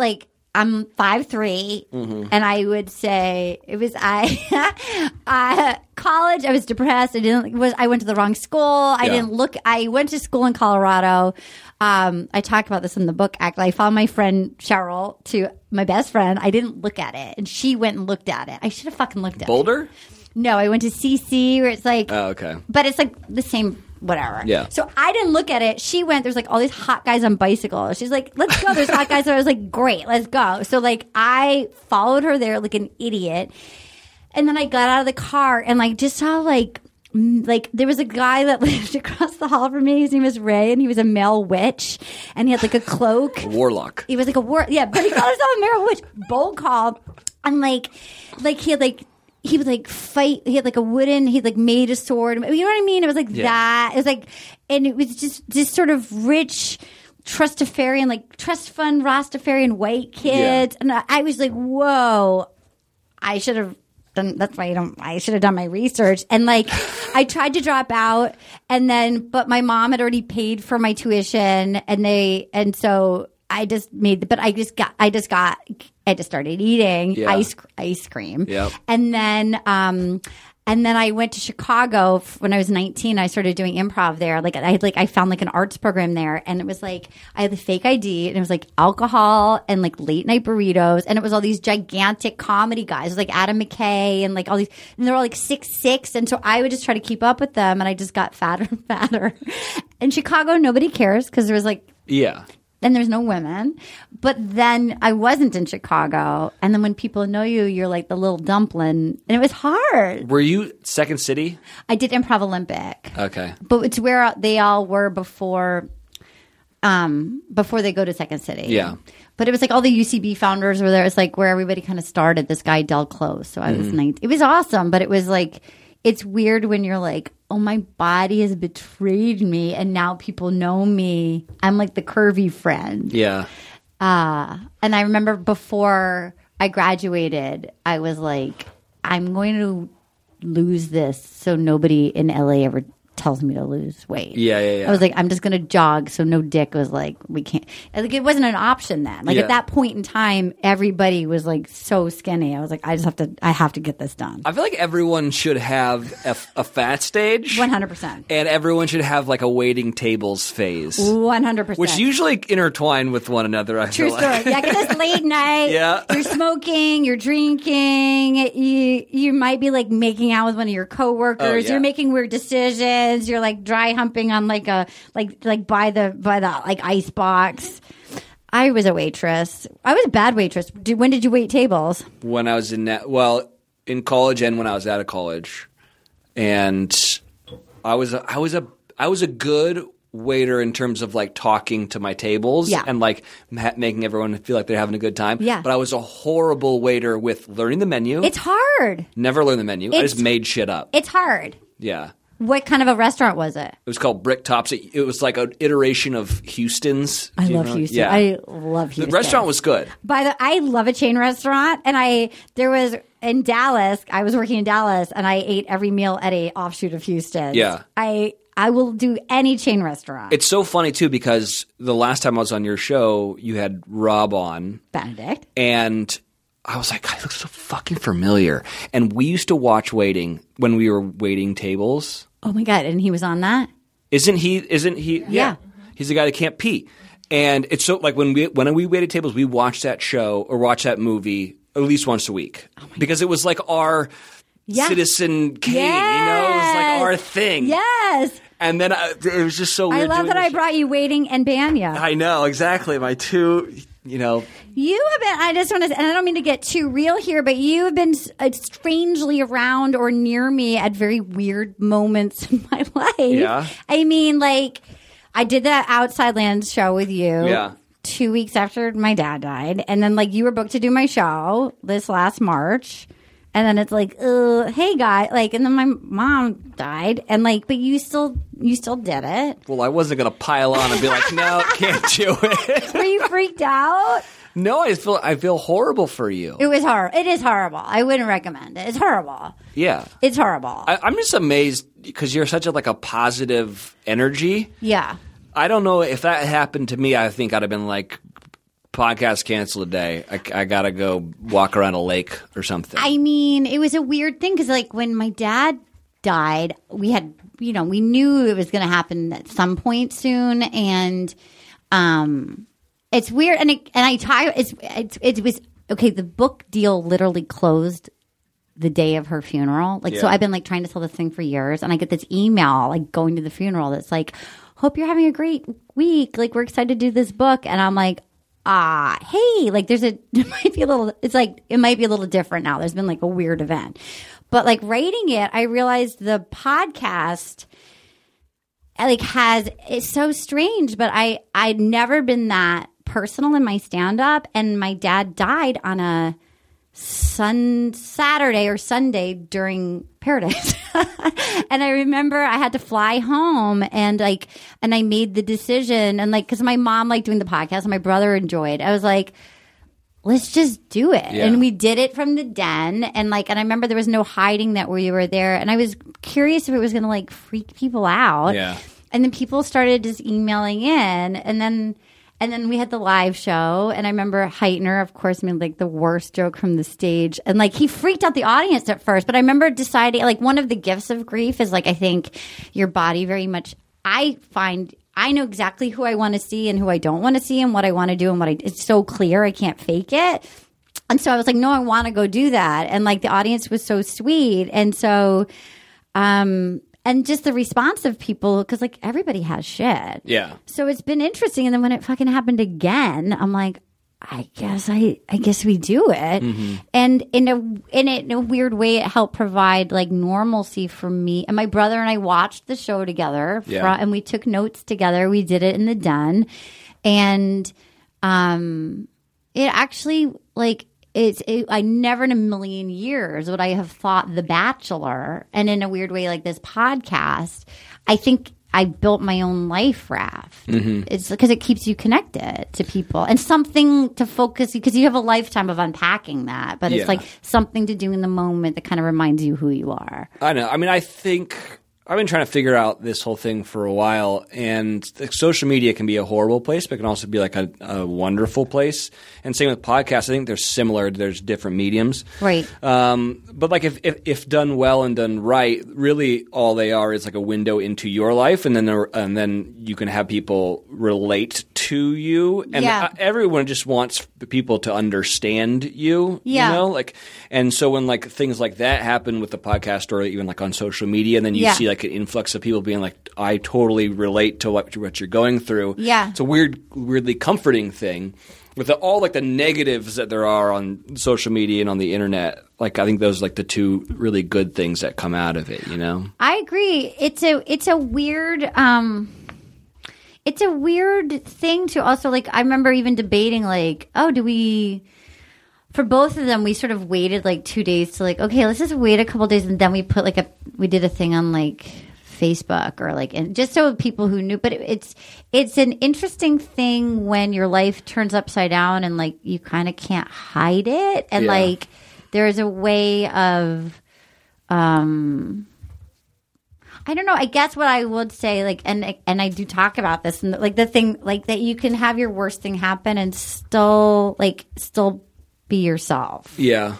like I'm five Mm-hmm. and I would say it was I. (laughs) uh, college, I was depressed. I didn't was I went to the wrong school. I Yeah. didn't look. I went to school in Colorado. Um, I talk about this in the book. Actually, I found my friend Cheryl to my best friend. I didn't look at it, and she went and looked at it. I should have fucking looked at it. Boulder? No, I went to CC where it's like, Oh, okay. but it's like the same whatever. Yeah. So I didn't look at it. She went. There's like all these hot guys on bicycles. She's like, "Let's go." There's hot guys. So I was like, "Great, let's go." So like I followed her there like an idiot, and then I got out of the car and like just saw like. Like there was a guy that (laughs) lived across the hall from me. His name was Ray, and he was a male witch, and he had like a cloak. (laughs) Warlock. He was like a war, yeah, but he called himself a male Witch. Bold call. And like, like he had like, he would like fight. He had like a wooden, he like made a sword. You know what I mean? It was like Yeah. that. It was like, and it was just, just sort of rich, Trustafarian, like trust fund Rastafarian white kids. And I, I was like, whoa, I should have done that's why I don't I should have done my research. And like (laughs) I tried to drop out and then but my mom had already paid for my tuition and they and so I just made the but I just got I just got I just started eating Yeah. ice ice cream. Yep. And then um and then I went to Chicago when I was 19. I started doing improv there. Like I had like I found like an arts program there, and it was like I had the fake ID, and it was like alcohol and like late night burritos, and it was all these gigantic comedy guys, it was like Adam McKay and like all these, and they're all like six six, and so I would just try to keep up with them, and I just got (laughs) fatter and fatter. In Chicago, nobody cares because there was like Yeah. Then there's no women. But then I wasn't in Chicago. And then when people know you, you're like the little dumpling. And it was hard. Were you Second City? I did Improv Olympic, Okay. but it's where they all were before. Um, before they go to Second City, Yeah. But it was like all the UCB founders were there. It's like where everybody kind of started. This guy Del Close, so I was Mm-hmm. 19. It was awesome, but it was like it's weird when you're like, oh, my body has betrayed me, and now people know me. I'm like the curvy friend. Yeah. Uh, and I remember before I graduated, I was like, I'm going to lose this so nobody in LA ever tells me to lose weight. Yeah, yeah, yeah. I was like, I'm just going to jog so no dick was like, we can't. Like, it wasn't an option then. Like, Yeah. at that point in time, everybody was like so skinny. I was like, I just have to, I have to get this done. I feel like everyone should have a, a fat stage. 100%. And everyone should have like a waiting tables phase, 100%. which usually intertwine with one another. I True feel story. like. Yeah, because it's late (laughs) night. Yeah. You're smoking, you're drinking, you you might be like making out with one of your coworkers, Oh, yeah. you're making weird decisions, you're like dry humping on like a like like by the by the like ice box. I was a waitress. I was a bad waitress. Did, when did you wait tables? when I was in that, well, in college and when I was out of college, and I was a, I was a I was a good waiter in terms of like talking to my tables Yeah. and like ma- making everyone feel like they're having a good time. Yeah. But I was a horrible waiter with learning the menu. It's hard. Never learned the menu. I just made shit up. It's hard. yeah. What kind of a restaurant was it? It was called Brick Tops. It, it was like an iteration of Houston's. I love know? Houston. Yeah. I love Houston. the restaurant was good. By the, I love a chain restaurant, and I there was in Dallas. I was working in Dallas, and I ate every meal at a offshoot of Houston. Yeah. I I will do any chain restaurant. It's so funny too because the last time I was on your show, you had Rob on, Benedict. and I was like, God, he looks so fucking familiar. And we used to watch waiting when we were waiting tables. Oh my god! And he was on that. Isn't he? Isn't he? Yeah. He's the guy that can't pee. And it's so like when we when we waited tables, we watched that show or watched that movie at least once a week oh because it was like our Oh Yeah. Citizen Kane. You know, it was like our thing. Yes, And then I, it was just so I love that I brought you waiting and Bania. I know exactly. My two, you know, You have been, I just want to, and I don't mean to get too real here, but you have been uh, strangely around or near me at very weird moments (laughs) in my life. Yeah. I mean, like, I did that Outside Lands show with you. Yeah. Two weeks after my dad died. And then, like, you were booked to do my show this last March. And then it's like, uh, hey guy, like, and then my mom died, and like, but you still, you still did it. well, I wasn't gonna pile on and be like, no, (laughs) can't do it. Were you freaked out? no, I feel I feel horrible for you. It was horrible. It is horrible. I wouldn't recommend it. It's horrible. Yeah, It's horrible. I, I'm just amazed because you're such a like a positive energy. yeah. I don't know if that happened to me. I think I'd have been like, podcast cancel today. I, I gotta go walk around a lake or something. I mean, it was a weird thing because, like, when my dad died, we had, you know, we knew it was going to happen at some point soon, and um, it's weird. And it, and I tie it's, it's it was okay. The book deal literally closed the day of her funeral. Like, so I've been like trying to sell this thing for years, and I get this email like going to the funeral that's like, "Hope you're having a great week. Like, we're excited to do this book," and I'm like. Ah, hey, like there's a, (laughs) it might be a little, it's like, it might be a little different now. There's been like a weird event. But like writing it, I realized the podcast, like has it's so strange but i i'd never been that personal in my stand up and my dad died on a sun saturday or sunday during paradise (laughs) and i remember i had to fly home and like and i made the decision and like because my mom liked doing the podcast and my brother enjoyed i was like let's just do it. Yeah. And we did it from the den. And like, and I remember there was no hiding that we were there. And I was curious if it was going to like freak people out. Yeah. And then people started just emailing in. And then, and then we had the live show. And I remember Hytner, of course, made like the worst joke from the stage. And like, he freaked out the audience at first. But I remember deciding, like, one of the gifts of grief is like, I think your body very much, I find I know exactly who I want to see and who I don't want to see and what I want to do and what I it's so clear I can't fake it. And so I was like, no, I want to go do that. And like the audience was so sweet. And so um and just the response of people because like everybody has shit. Yeah. So it's been interesting. And then when it fucking happened again, I'm like, I guess I, I guess we do it. Mm-hmm. And in a, in a, in a weird way, it helped provide like normalcy for me. And my brother and I watched the show together Yeah. fro- and we took notes together. We did it in the den. And, um, it actually like, it's it, I never in a million years would I have thought The Bachelor, and in a weird way, like this podcast. I think I built my own life raft. Mm-hmm. It's because it keeps you connected to people and something to focus because you have a lifetime of unpacking that. But it's Yeah. like something to do in the moment that kind of reminds you who you are. I know. I mean, I think I've been trying to figure out this whole thing for a while, and social media can be a horrible place, but it can also be like a, a wonderful place. And same with podcasts. I think they're similar. There's different mediums, Right. Um, but like if, if if done well and done right, really all they are is like a window into your life, and then there, and then you can have people relate to you, and Yeah. everyone just wants people to understand you. Yeah. You know, like, and so when like things like that happen with the podcast or even like on social media, and then you Yeah. see like an influx of people being like, "I totally relate to what what you're going through." Yeah. it's a weird, weirdly comforting thing. With the, all like the negatives that there are on social media and on the internet, like I think those are like the two really good things that come out of it. You know? I agree. It's a it's a weird um it's a weird thing to also like I remember even debating like, oh, do we for both of them we sort of waited like 2 days to like, okay, let's just wait a couple days and then we put like a we did a thing on like Facebook or like and just so people who knew but it, it's it's an interesting thing when your life turns upside down and like you kind of can't hide it and Yeah. like there's a way of um I don't know. I guess what I would say, like, and and I do talk about this, and like the thing, like that you can have your worst thing happen and still, like, still be yourself. Yeah.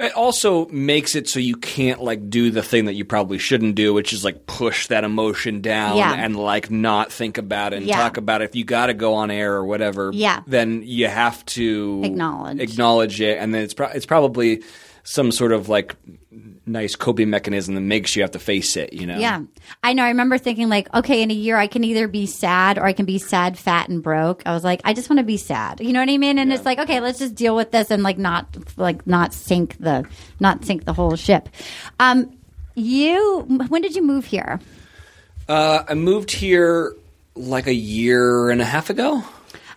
It also makes it so you can't like do the thing that you probably shouldn't do, which is like push that emotion down Yeah. and like not think about it and Yeah. talk about it. If you got to go on air or whatever, Yeah. then you have to Acknowledge. acknowledge it, and then it's pro- it's probably some sort of like nice coping mechanism that makes you have to face it. You know? Yeah, I know. I remember thinking, like, okay, in a year, I can either be sad or I can be sad, fat, and broke. I was like, I just want to be sad. You know what I mean? And it's like, okay, let's just deal with this and like not like not sink the not sink the whole ship. Um, you when did you move here? Uh, I moved here like a year and a half ago.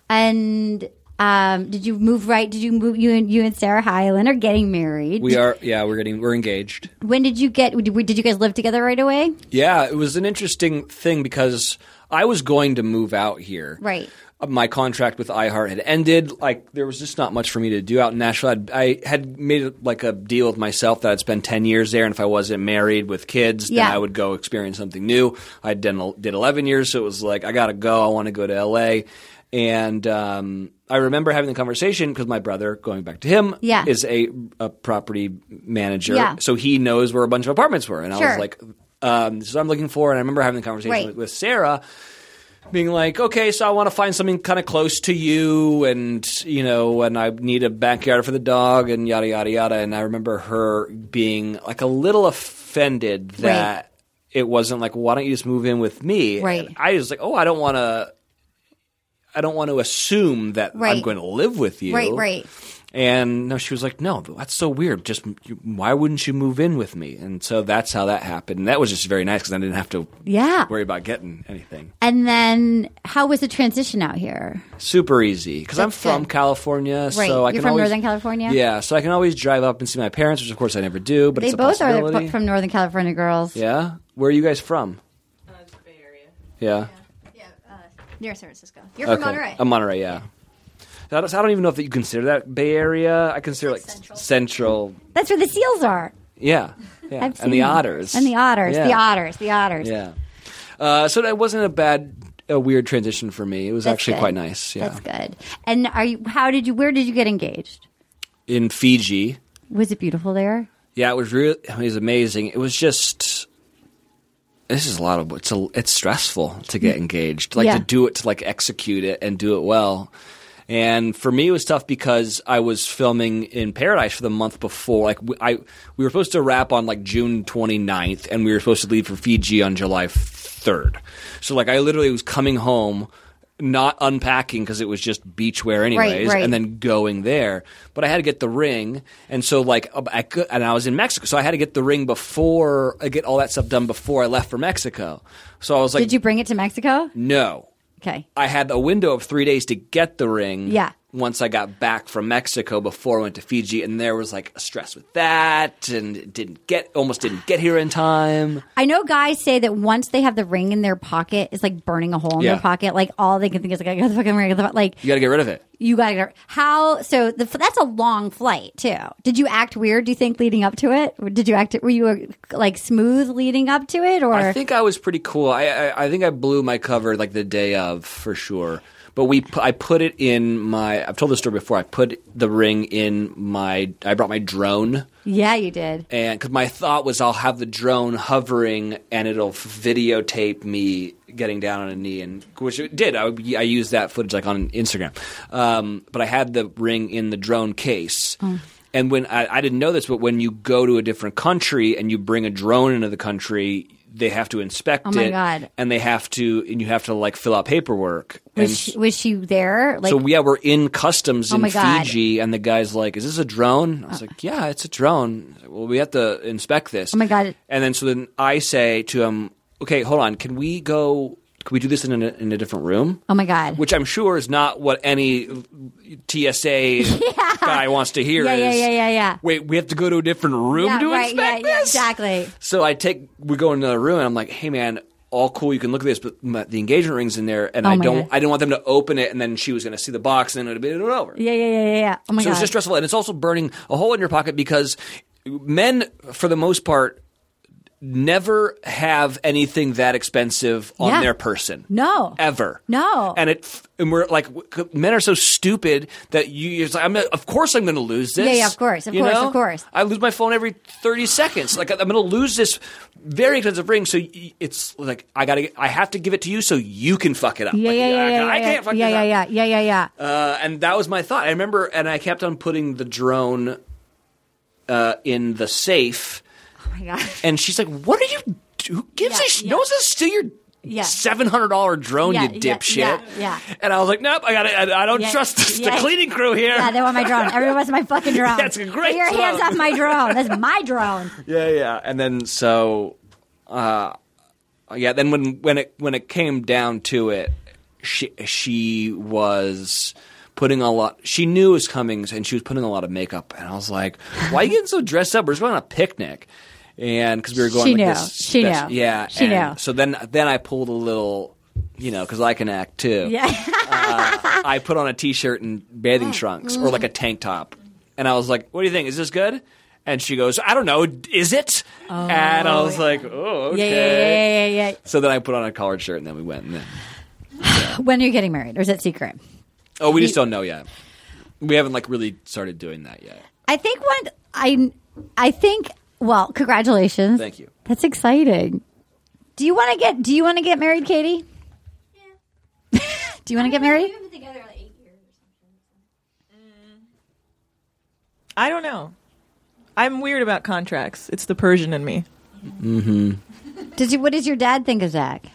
And um, did you move right? Did you move? You and you and Sarah Hyland are getting married. We are, yeah, we're getting, we're engaged. When did you get? Did, you guys live together right away? Yeah, it was an interesting thing because I was going to move out here. Right. My contract with iHeart had ended. Like there was just not much for me to do out in Nashville. I'd, I had made like a deal with myself that I'd spend ten years there, and if I wasn't married with kids, then Yeah. I would go experience something new. I done did eleven years, so it was like I got to go. I want to go to LA, and um, I remember having the conversation because my brother, going back to him, Yeah. is a, a property manager, Yeah. so he knows where a bunch of apartments were, and I was like, um, this is what I'm looking for. And I remember having the conversation Right. with, with Sarah being like, okay, so I want to find something kind of close to you, and you know, and I need a backyard for the dog, and yada yada yada. And I remember her being like a little offended that it wasn't like, why don't you just move in with me? Right. And I was like, oh, I don't want to. I don't want to assume that I'm going to live with you. Right, right. And no, she was like, "No, that's so weird. Just why wouldn't you move in with me?" And so that's how that happened. And that was just very nice because I didn't have to Yeah. worry about getting anything. And then how was the transition out here? Super easy because I'm from good. California, Right. so I You're can from always, Northern California? Yeah, so I can always drive up and see my parents, which of course I never do. But They it's a both are from Northern California girls. Yeah, where are you guys from? Uh, Bay Area. Yeah, Near San Francisco. You're okay. from Monterey. I'm Monterey. Yeah. I don't, I don't even know if you consider that Bay Area. I consider like Central. central. That's where the seals are. Yeah, yeah, (laughs) I've and the otters, And the otters. Yeah. The otters. The otters. Yeah. Uh, so that wasn't a bad, a weird transition for me. It was That's actually good. quite nice. Yeah. That's good. And are you? How did you? Where did you get engaged? In Fiji, Was it beautiful there? yeah, it was really, it was amazing. It was just, this is a lot of, it's a, it's stressful to get mm. engaged, like Yeah. to do it, to like execute it and do it well. And for me, it was tough because I was filming in Paradise for the month before. Like we, I, we were supposed to wrap on like June 29th, and we were supposed to leave for Fiji on July 3rd. So like I literally was coming home, not unpacking because it was just beachwear anyways, right. and then going there. But I had to get the ring, and so like I could, and I was in Mexico, so I had to get the ring before I get all that stuff done before I left for Mexico. So I was like, Did you bring it to Mexico? no. Okay. I had a window of three days to get the ring. Yeah. Once I got back from Mexico before I went to Fiji, and there was like a stress with that, and didn't get almost didn't get here in time. I know guys say that once they have the ring in their pocket, it's like burning a hole in Yeah. their pocket. Like all they can think is like, I got the fucking ring. I got the, like You got to get rid of it. you got to get how. So the, that's a long flight too. Did you act weird? Do you think leading up to it? Or Did you act? Were you uh, like smooth leading up to it, or I think I was pretty cool. I, I I think I blew my cover like the day of for sure. But we I put it in my. I've told this story before. I put the ring in my. I brought my drone. yeah, you did. and because my thought was I'll have the drone hovering and it'll videotape me getting down on a knee, and which it did. I, I used that footage like on Instagram, um, but I had the ring in the drone case. Oh. And when I, I didn't know this, but when you go to a different country and you bring a drone into the country, they have to inspect Oh my it, God. and they have to, and you have to like fill out paperwork. Was she, was she there? Like, so yeah, we're in customs Oh in my God. Fiji, and the guy's like, "Is this a drone?" I was uh. like, "Yeah, it's a drone." Like, well, we have to inspect this. Oh my God. And then so then I say to him, "Okay, hold on. Can we go? Can we do this in a, in a different room?" oh my god. Which I'm sure is not what any TSA (laughs) guy wants to hear. yeah, yeah, is, yeah, yeah, yeah. Wait, we have to go to a different room yeah, to right. Inspect yeah, this. exactly. So I take we go into the room and I'm like, hey man, all cool, you can look at this, but my, the engagement ring's in there, and Oh I don't God. I didn't want them to open it, and then she was going to see the box, and then it'd be over. Yeah, yeah, yeah, yeah, yeah. Oh my so god. it's just stressful, and it's also burning a hole in your pocket because men, for the most part. Never have anything that expensive on Yeah. their person. No. ever. No. and it and we're like men are so stupid that you. It's like, I'm. Of course, I'm going to lose this. Yeah, yeah, of course, of You course, know? of course. I lose my phone every 30 seconds. Like I'm going to lose this very expensive ring. So it's like I got to. I have to give it to you so you can fuck it up. yeah, Like, yeah, yeah, I, yeah, I yeah, can't fuck yeah, yeah, up. yeah, yeah, yeah, yeah. Uh, and that was my thought. I remember, and I kept on putting the drone uh, in the safe. My god. And she's like, "What are you? Who gives Yeah, a sh- yeah. No one's gonna steal your." Yeah. Seven hundred dollar drone, Yeah, you dipshit. yeah, yeah. And I was like, nope, I got to I, I don't trust the, cleaning crew here. Yeah, they want my drone. Everyone wants my fucking (laughs) drone. That's a great Get your hands off my drone. That's my drone. (laughs) Yeah, yeah. And then so, uh, yeah. Then when when it when it came down to it, she she was putting a lot. She knew it was coming, and she was putting a lot of makeup. And I was like, "Why are you getting so dressed up? We're just going on a picnic." And because we were going, She like, knew. this She spec- knew. yeah. She knew. So then then I pulled a little. You know, because I can act too. Yeah. Uh, I put on a t-shirt and bathing trunks or like a tank top, and I was like, "What do you think? Is this good?" And she goes, "I don't know. Is it?" and I oh, was like, "Oh, okay." yeah, yeah, yeah, yeah, So then I put on a collared shirt, and then we went. And then, yeah. (sighs) When are you getting married, or is it secret? oh, we just don't know yet. We haven't like really started doing that yet. I think one. I. I think. Well, congratulations. Thank you. That's exciting. Do you want to get? Do you want to get married, Katie? Yeah. (laughs) do you want to get married? Mm. I don't know. I'm weird about contracts. It's the Persian in me. Mm-hmm. Does you, what does your dad think of Zach?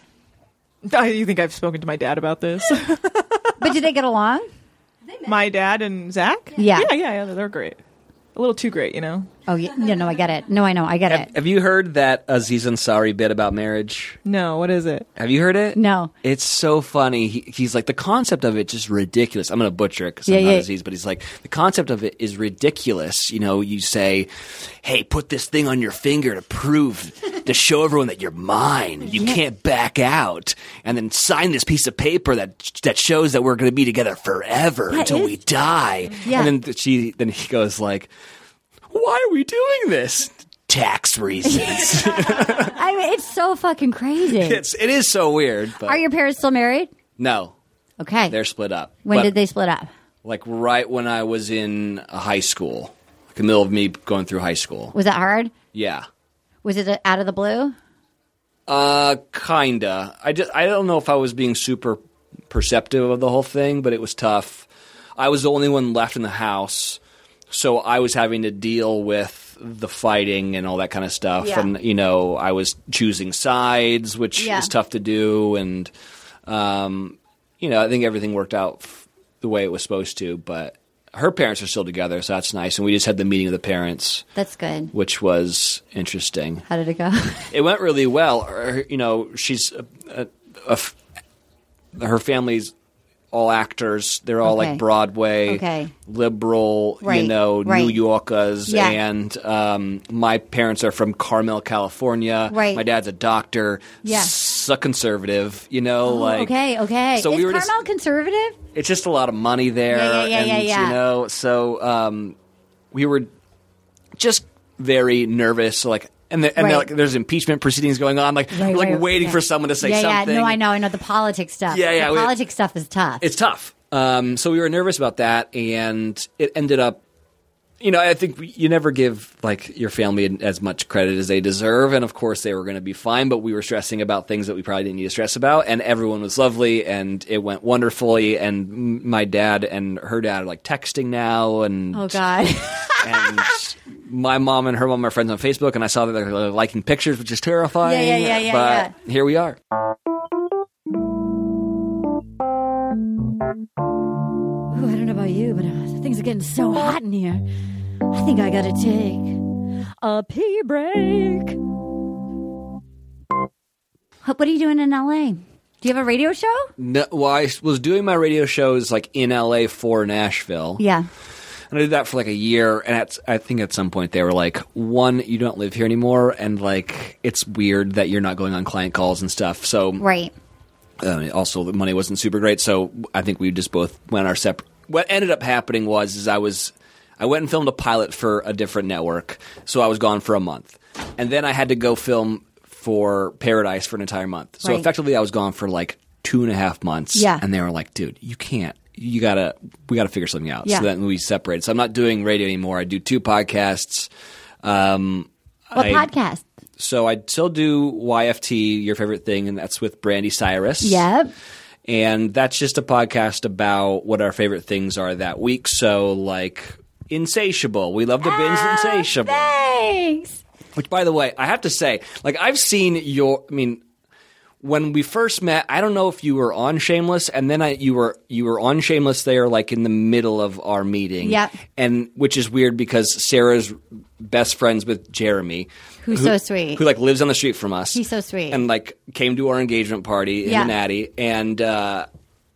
Oh, You think I've spoken to my dad about this? (laughs) But do they get along? my dad and Zach? Yeah. Yeah, yeah, yeah. They're great. A little too great, you know? Oh, yeah. No, no, I get it. No, I know. I get it. Have you heard that Aziz Ansari bit about marriage? No, what is it? Have you heard it? No. It's so funny. He, he's like the concept of it just ridiculous. I'm going to butcher it because Yeah, I'm not yeah. Aziz, but he's like the concept of it is ridiculous. You know, you say, "Hey, put this thing on your finger to prove to show everyone that you're mine. You can't back out, and then sign this piece of paper that that shows that we're going to be together forever until we die." Yeah. And then she then he goes like, "Why are we doing this?" Tax reasons. (laughs) I mean, it's so fucking crazy. it's it is so weird. But Are your parents still married? no, Okay. they're split up. when But- did they split up? like right when I was in high school, like in the middle of me going through high school. Was that hard? Yeah, Was it out of the blue? uh, kinda. I just I don't know if I was being super perceptive of the whole thing, but it was tough. I was the only one left in the house, so I was having to deal with the fighting and all that kind of stuff. Yeah. And you know, I was choosing sides, which Yeah. is tough to do. And um, you know, I think everything worked out f- the way it was supposed to. But her parents are still together, so that's nice. And we just had the meeting of the parents, That's good. which was interesting. How did it go? (laughs) It went really well. Her, you know, she's a, a, a f- her family's all actors. They're all Okay. like Broadway, Okay. liberal, Right, you know, right. New Yorkers. Yeah. And um, my parents are from Carmel, California. Right. My dad's a doctor. Yeah. S- a conservative. You know, like okay, okay. So Is we were Carmel just conservative? it's just a lot of money there. Yeah, yeah, yeah, and, yeah, yeah. You know, so um, we were just very nervous. Like, and, the, and Right. like, there's impeachment proceedings going on. Like, Right, like right, waiting yeah. for someone to say yeah, something. Yeah, no, I know, I know the politics stuff. Yeah, yeah, The we- politics stuff is tough. It's tough. Um, so we were nervous about that, and it ended up. You know, I think we- you never give like your family as much credit as they deserve, and of course they were going to be fine. But we were stressing about things that we probably didn't need to stress about, and everyone was lovely, and it went wonderfully. And my dad and her dad are like texting now, and oh God. (laughs) and my mom and her mom are friends on Facebook, and I saw that they're liking pictures, which is terrifying. Yeah, yeah, yeah, yeah, But here we are. Ooh, I don't know about you, but uh, things are getting so hot in here. I think I gotta take a pee break. What are you doing in LA? Do you have a radio show? No, well, I was doing my radio shows like in LA for Nashville. Yeah. And I did that for like a year, and at, I think at some point they were like, one, you don't live here anymore, and like it's weird that you're not going on client calls and stuff. So Right. uh, also the money wasn't super great, so I think we just both went our separate. What ended up happening was is I was I went and filmed a pilot for a different network, so I was gone for a month, and then I had to go film for Paradise for an entire month. So Right. effectively, I was gone for like two and a half months. Yeah. and they were like, "Dude, you can't." You gotta, we gotta figure something out. Yeah. So then we separate. So I'm not doing radio anymore. I do two podcasts. Um, What I- podcast? so I still do YFT, your favorite thing, and that's with Brandi Cyrus. Yep. And that's just a podcast about what our favorite things are that week. So, like, Insatiable. We love to binge Insatiable. Thanks. Which, by the way, I have to say, like, I've seen your. I mean, when we first met, I don't know if you were on Shameless, and then I, you were you were on Shameless there, like in the middle of our meeting. Yep. And which is weird because Sarah's best friends with Jeremy, Who's who- so sweet. who like lives on the street from us. He's so sweet. and like came to our engagement party in Yeah. the Natty, and uh,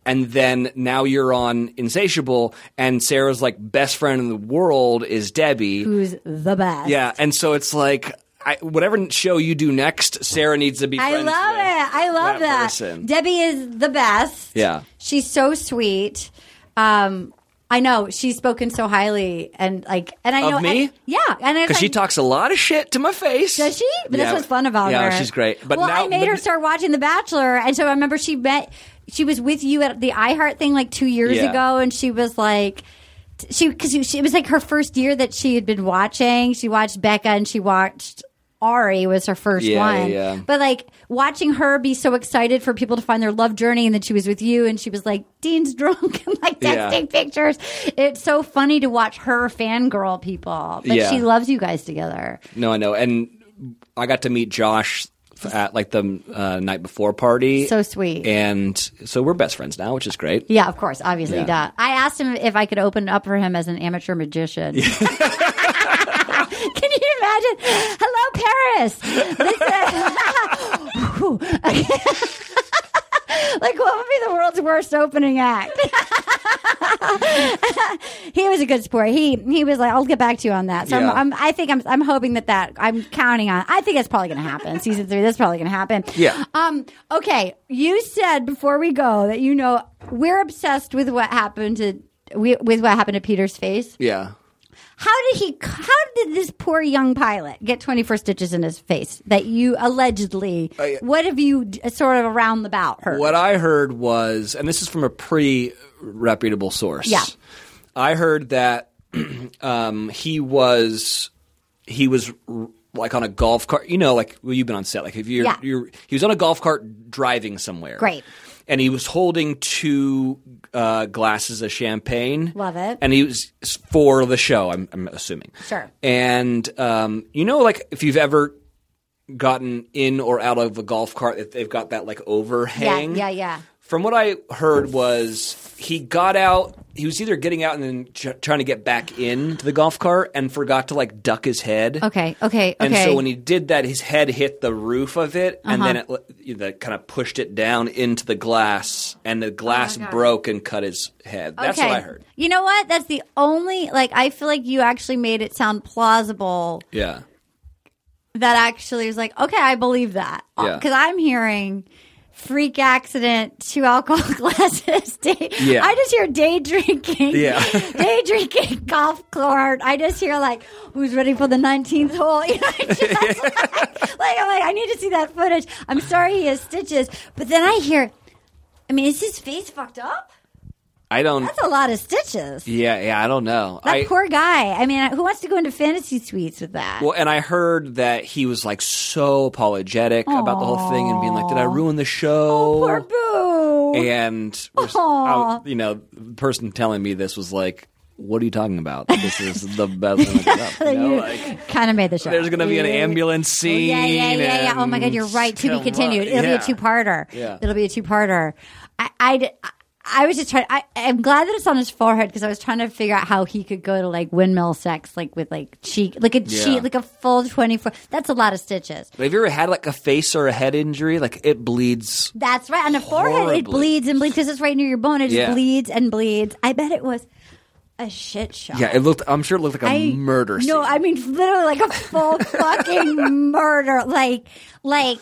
and then now you're on Insatiable, and Sarah's like best friend in the world is Debbie. Who's the best? Yeah, and so it's like I, whatever show you do next, Sarah needs to be. I love it. I love that that. person. Debbie is the best. Yeah. She's so sweet. Um, I know she's spoken so highly, and like, and I Of know me? and- yeah, and Because she talks a lot of shit to my face. Does she? But Yeah. that's what's fun about yeah, her. Yeah, she's great. But well, now I made her start watching The Bachelor, and so I remember she met. She was with you at the iHeart thing like two years Yeah. ago, and she was like. She because she, it was like her first year that she had been watching. She watched Becca and she watched Ari was her first Yeah, one. yeah. But like watching her be so excited for people to find their love journey and that she was with you and she was like, Dean's (laughs) drunk and like Yeah. texting pictures. It's so funny to watch her fangirl people. But Yeah. she loves you guys together. No, I know. And I got to meet Josh at like the uh, night before party. So sweet. And so we're best friends now, which is great. Yeah, of course, obviously. Yeah. Duh. I asked him if I could open up for him as an amateur magician. You (laughs) (laughs) imagine? Hello, Paris. (laughs) Like, what would be the world's worst opening act? (laughs) he was a good sport. He he was like, I'll get back to you on that. So Yeah. I'm, I'm, I think I'm I'm hoping that that I'm counting on. I think it's probably going to happen. Season three, that's probably going to happen. Yeah. Um. Okay. You said before we go that you know we're obsessed with what happened to we, with what happened to Peter's face. Yeah. How did he? How did this poor young pilot get 24 stitches in his face? That you allegedly. What have you sort of around the bout heard? What I heard was, and this is from a pretty reputable source. Yeah. I heard that (clears throat) um, he was he was r- like on a golf cart. You know, like well, you've been on set. Like if you're, Yeah. you're he was on a golf cart driving somewhere. Great. And he was holding two uh, glasses of champagne. Love it. And he was for the show. I'm, I'm assuming. Sure. And um, you know, like if you've ever gotten in or out of a golf cart, they've got that like overhang. yeah, overhang. yeah, yeah. From what I heard was he got out. He was either getting out and then ch- trying to get back into the golf cart and forgot to like duck his head. Okay, okay, okay. And so when he did that, his head hit the roof of it, and then Uh-huh. it you know, that kind of pushed it down into the glass, and the glass broke and cut his head. That's okay. what I heard. You know what? That's the only like I feel like you actually made it sound plausible. Yeah. That actually was like, okay, I believe that Yeah. because I'm hearing freak accident, two alcohol (laughs) glasses. Day, Yeah. I just hear day drinking. Yeah. (laughs) day drinking golf cart. I just hear like, who's ready for the 19th hole? (laughs) You know, just like, like, I'm like, I need to see that footage. I'm sorry he has stitches, but then I hear, I mean, is his face fucked up? I don't. That's a lot of stitches. Yeah, yeah. I don't know. That I, poor guy. I mean, who wants to go into fantasy suites with that? Well, and I heard that he was like so apologetic about the whole thing and being like, "Did I ruin the show?" Oh, Poor boo. and we're s- Aw. I- you know, the person telling me this was like, "What are you talking about? This is the best thing I could (laughs) You know, like, kind of made the show. there's going to be an ambulance scene. yeah, yeah, yeah, yeah. Oh my God, you're right. To be continued. It'll be a two-parter. Yeah. It'll be a two-parter. I, I, I was just trying. I, I'm glad that it's on his forehead because I was trying to figure out how he could go to like windmill sex, like with like cheek, like a Yeah. cheek, like a full 24. That's a lot of stitches. But have you ever had like a face or a head injury? Like it bleeds. That's right. On the forehead, it bleeds and bleeds because it's right near your bone. It just Yeah. bleeds and bleeds. I bet it was a shit show. Yeah, it looked. I'm sure it looked like a I- murder scene. No, I mean literally like a full (laughs) fucking murder. Like like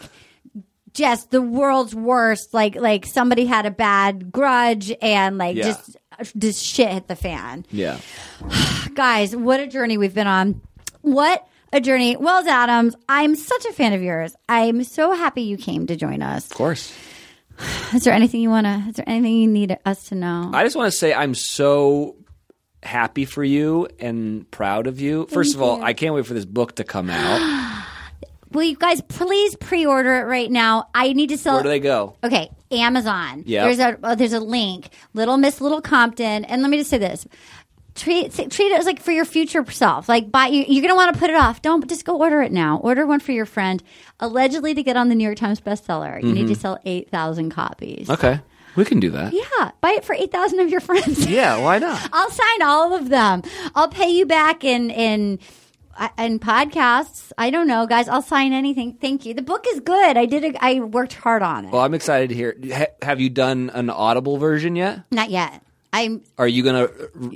just the world's worst. Like like somebody had a bad grudge and like Yeah. just just shit hit the fan. yeah. (sighs) Guys, what a journey we've been on. What a journey. Wells Adams, I'm such a fan of yours. I'm so happy you came to join us. Of course. (sighs) Is there anything you want to, is there anything you need us to know? I just want to say I'm so happy for you and proud of you. First of all, I can't wait for this book to come out. (gasps) (gasps) Will you guys please pre-order it right now? I need to sell Where do they go? Okay, Amazon. Yep. There's a uh, there's a link. Little Miss Little Compton. And let me just say this. Treat treat it as like for your future self. Like buy you you're gonna want to put it off. Don't just go order it now. Order one for your friend. Allegedly to get on the New York Times bestseller, you need to sell eight thousand copies. Mm-hmm. Okay, we can do that. Yeah, buy it for eight thousand of your friends. Yeah, why not? (laughs) I'll sign all of them. I'll pay you back in in in podcasts. I don't know, guys. I'll sign anything. Thank you. The book is good. I did. A, I worked hard on it. Well, I'm excited to hear. Ha- have you done an Audible version yet? Not yet. I'm. Are you gonna uh,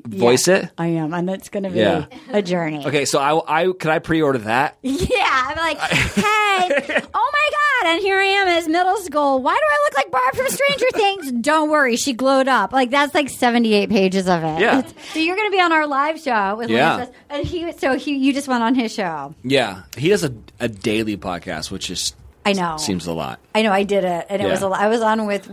voice yeah, it? I am, and it's going to be Yeah. a journey. Okay, so I, I could I pre-order that? (laughs) Yeah, I'm like, (laughs) hey, oh my god, and here I am as middle school. Why do I look like Barb from Stranger (laughs) Things? Don't worry, she glowed up. Like that's like 78 pages of it. Yeah. It's- so you're going to be on our live show with Yeah. Lance, and he. So he, you just went on his show. Yeah, he does a, a daily podcast, which is I know. seems a lot. I know. I did it, and it Yeah. was. A, lot- I was on with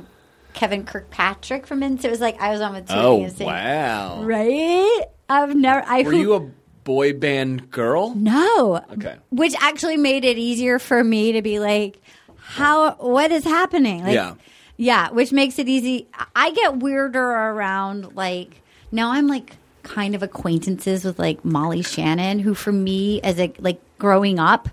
Kevin Kirkpatrick from NSYNC. It was like I was on with. Tony Oh wow! Right? I've never. I Were you a boy band girl. No. Okay. Which actually made it easier for me to be like, how, what is happening? Like, Yeah. Yeah, which makes it easy. I get weirder around, like, now I'm like kind of acquaintances with like Molly Shannon, who for me, as a, like, growing up,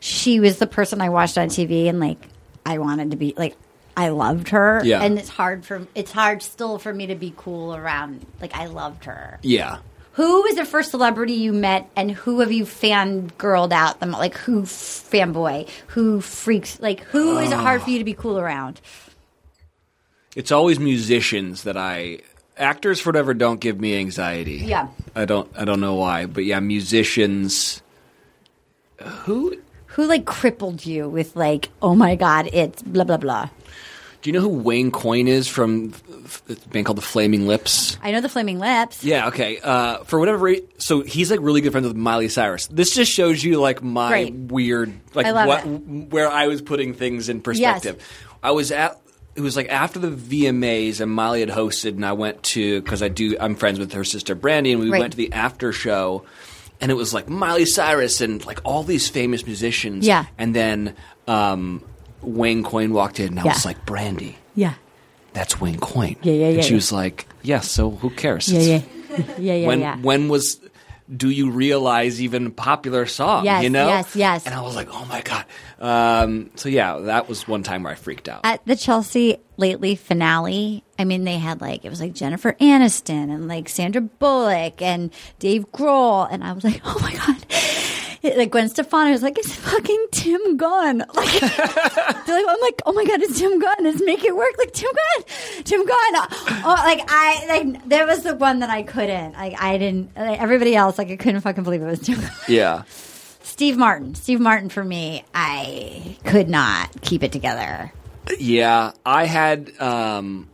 she was the person I watched on TV and like, I wanted to be, like, I loved her. Yeah. And it's hard for, it's hard still for me to be cool around, like, I loved her. Yeah. Who was the first celebrity you met, and who have you fangirled out them? Like who fanboy, who freaks? Like who is it hard for you to be cool around? It's always musicians that I actors for whatever don't give me anxiety. Yeah. I don't I don't know why, but yeah, musicians who Who like crippled you with like, oh my god, it's blah blah blah. Do you know who Wayne Coyne is from a band called the Flaming Lips? I know the Flaming Lips. Yeah, okay. Uh, for whatever reason, so he's like really good friends with Miley Cyrus. This just shows you like my Great. weird, like I what where I was putting things in perspective. Yes. I was at. It was like after the VMAs and Miley had hosted, and I went to because I do. I'm friends with her sister Brandi, and we Right. went to the after show, and it was like Miley Cyrus and like all these famous musicians. Yeah. and then um, Wayne Coyne walked in, and I Yeah. was like, Brandi, Yeah. that's Wayne Coyne. Yeah, yeah, And she yeah. was like, yeah. So who cares? Yeah, yeah. (laughs) Yeah, yeah, when yeah. when was do you realize even popular song Yes, you know yes, yes. and i was like oh my god um, so yeah that was one time where i freaked out At the Chelsea Lately finale, I mean, they had like it was like Jennifer Aniston and like Sandra Bullock and Dave Grohl, and I was like, (laughs) oh my god. Like Gwen Stefani was like, it's fucking Tim Gunn. (laughs) Like, they're like, I'm like, oh my god, it's Tim Gunn. Let's make it work. Like Tim Gunn, Tim Gunn. Oh, like I like that was the one that I couldn't. Like I didn't. Like, everybody else, like I couldn't fucking believe it was Tim Gunn. yeah Steve Martin. Steve Martin for me, I could not keep it together. yeah i had um,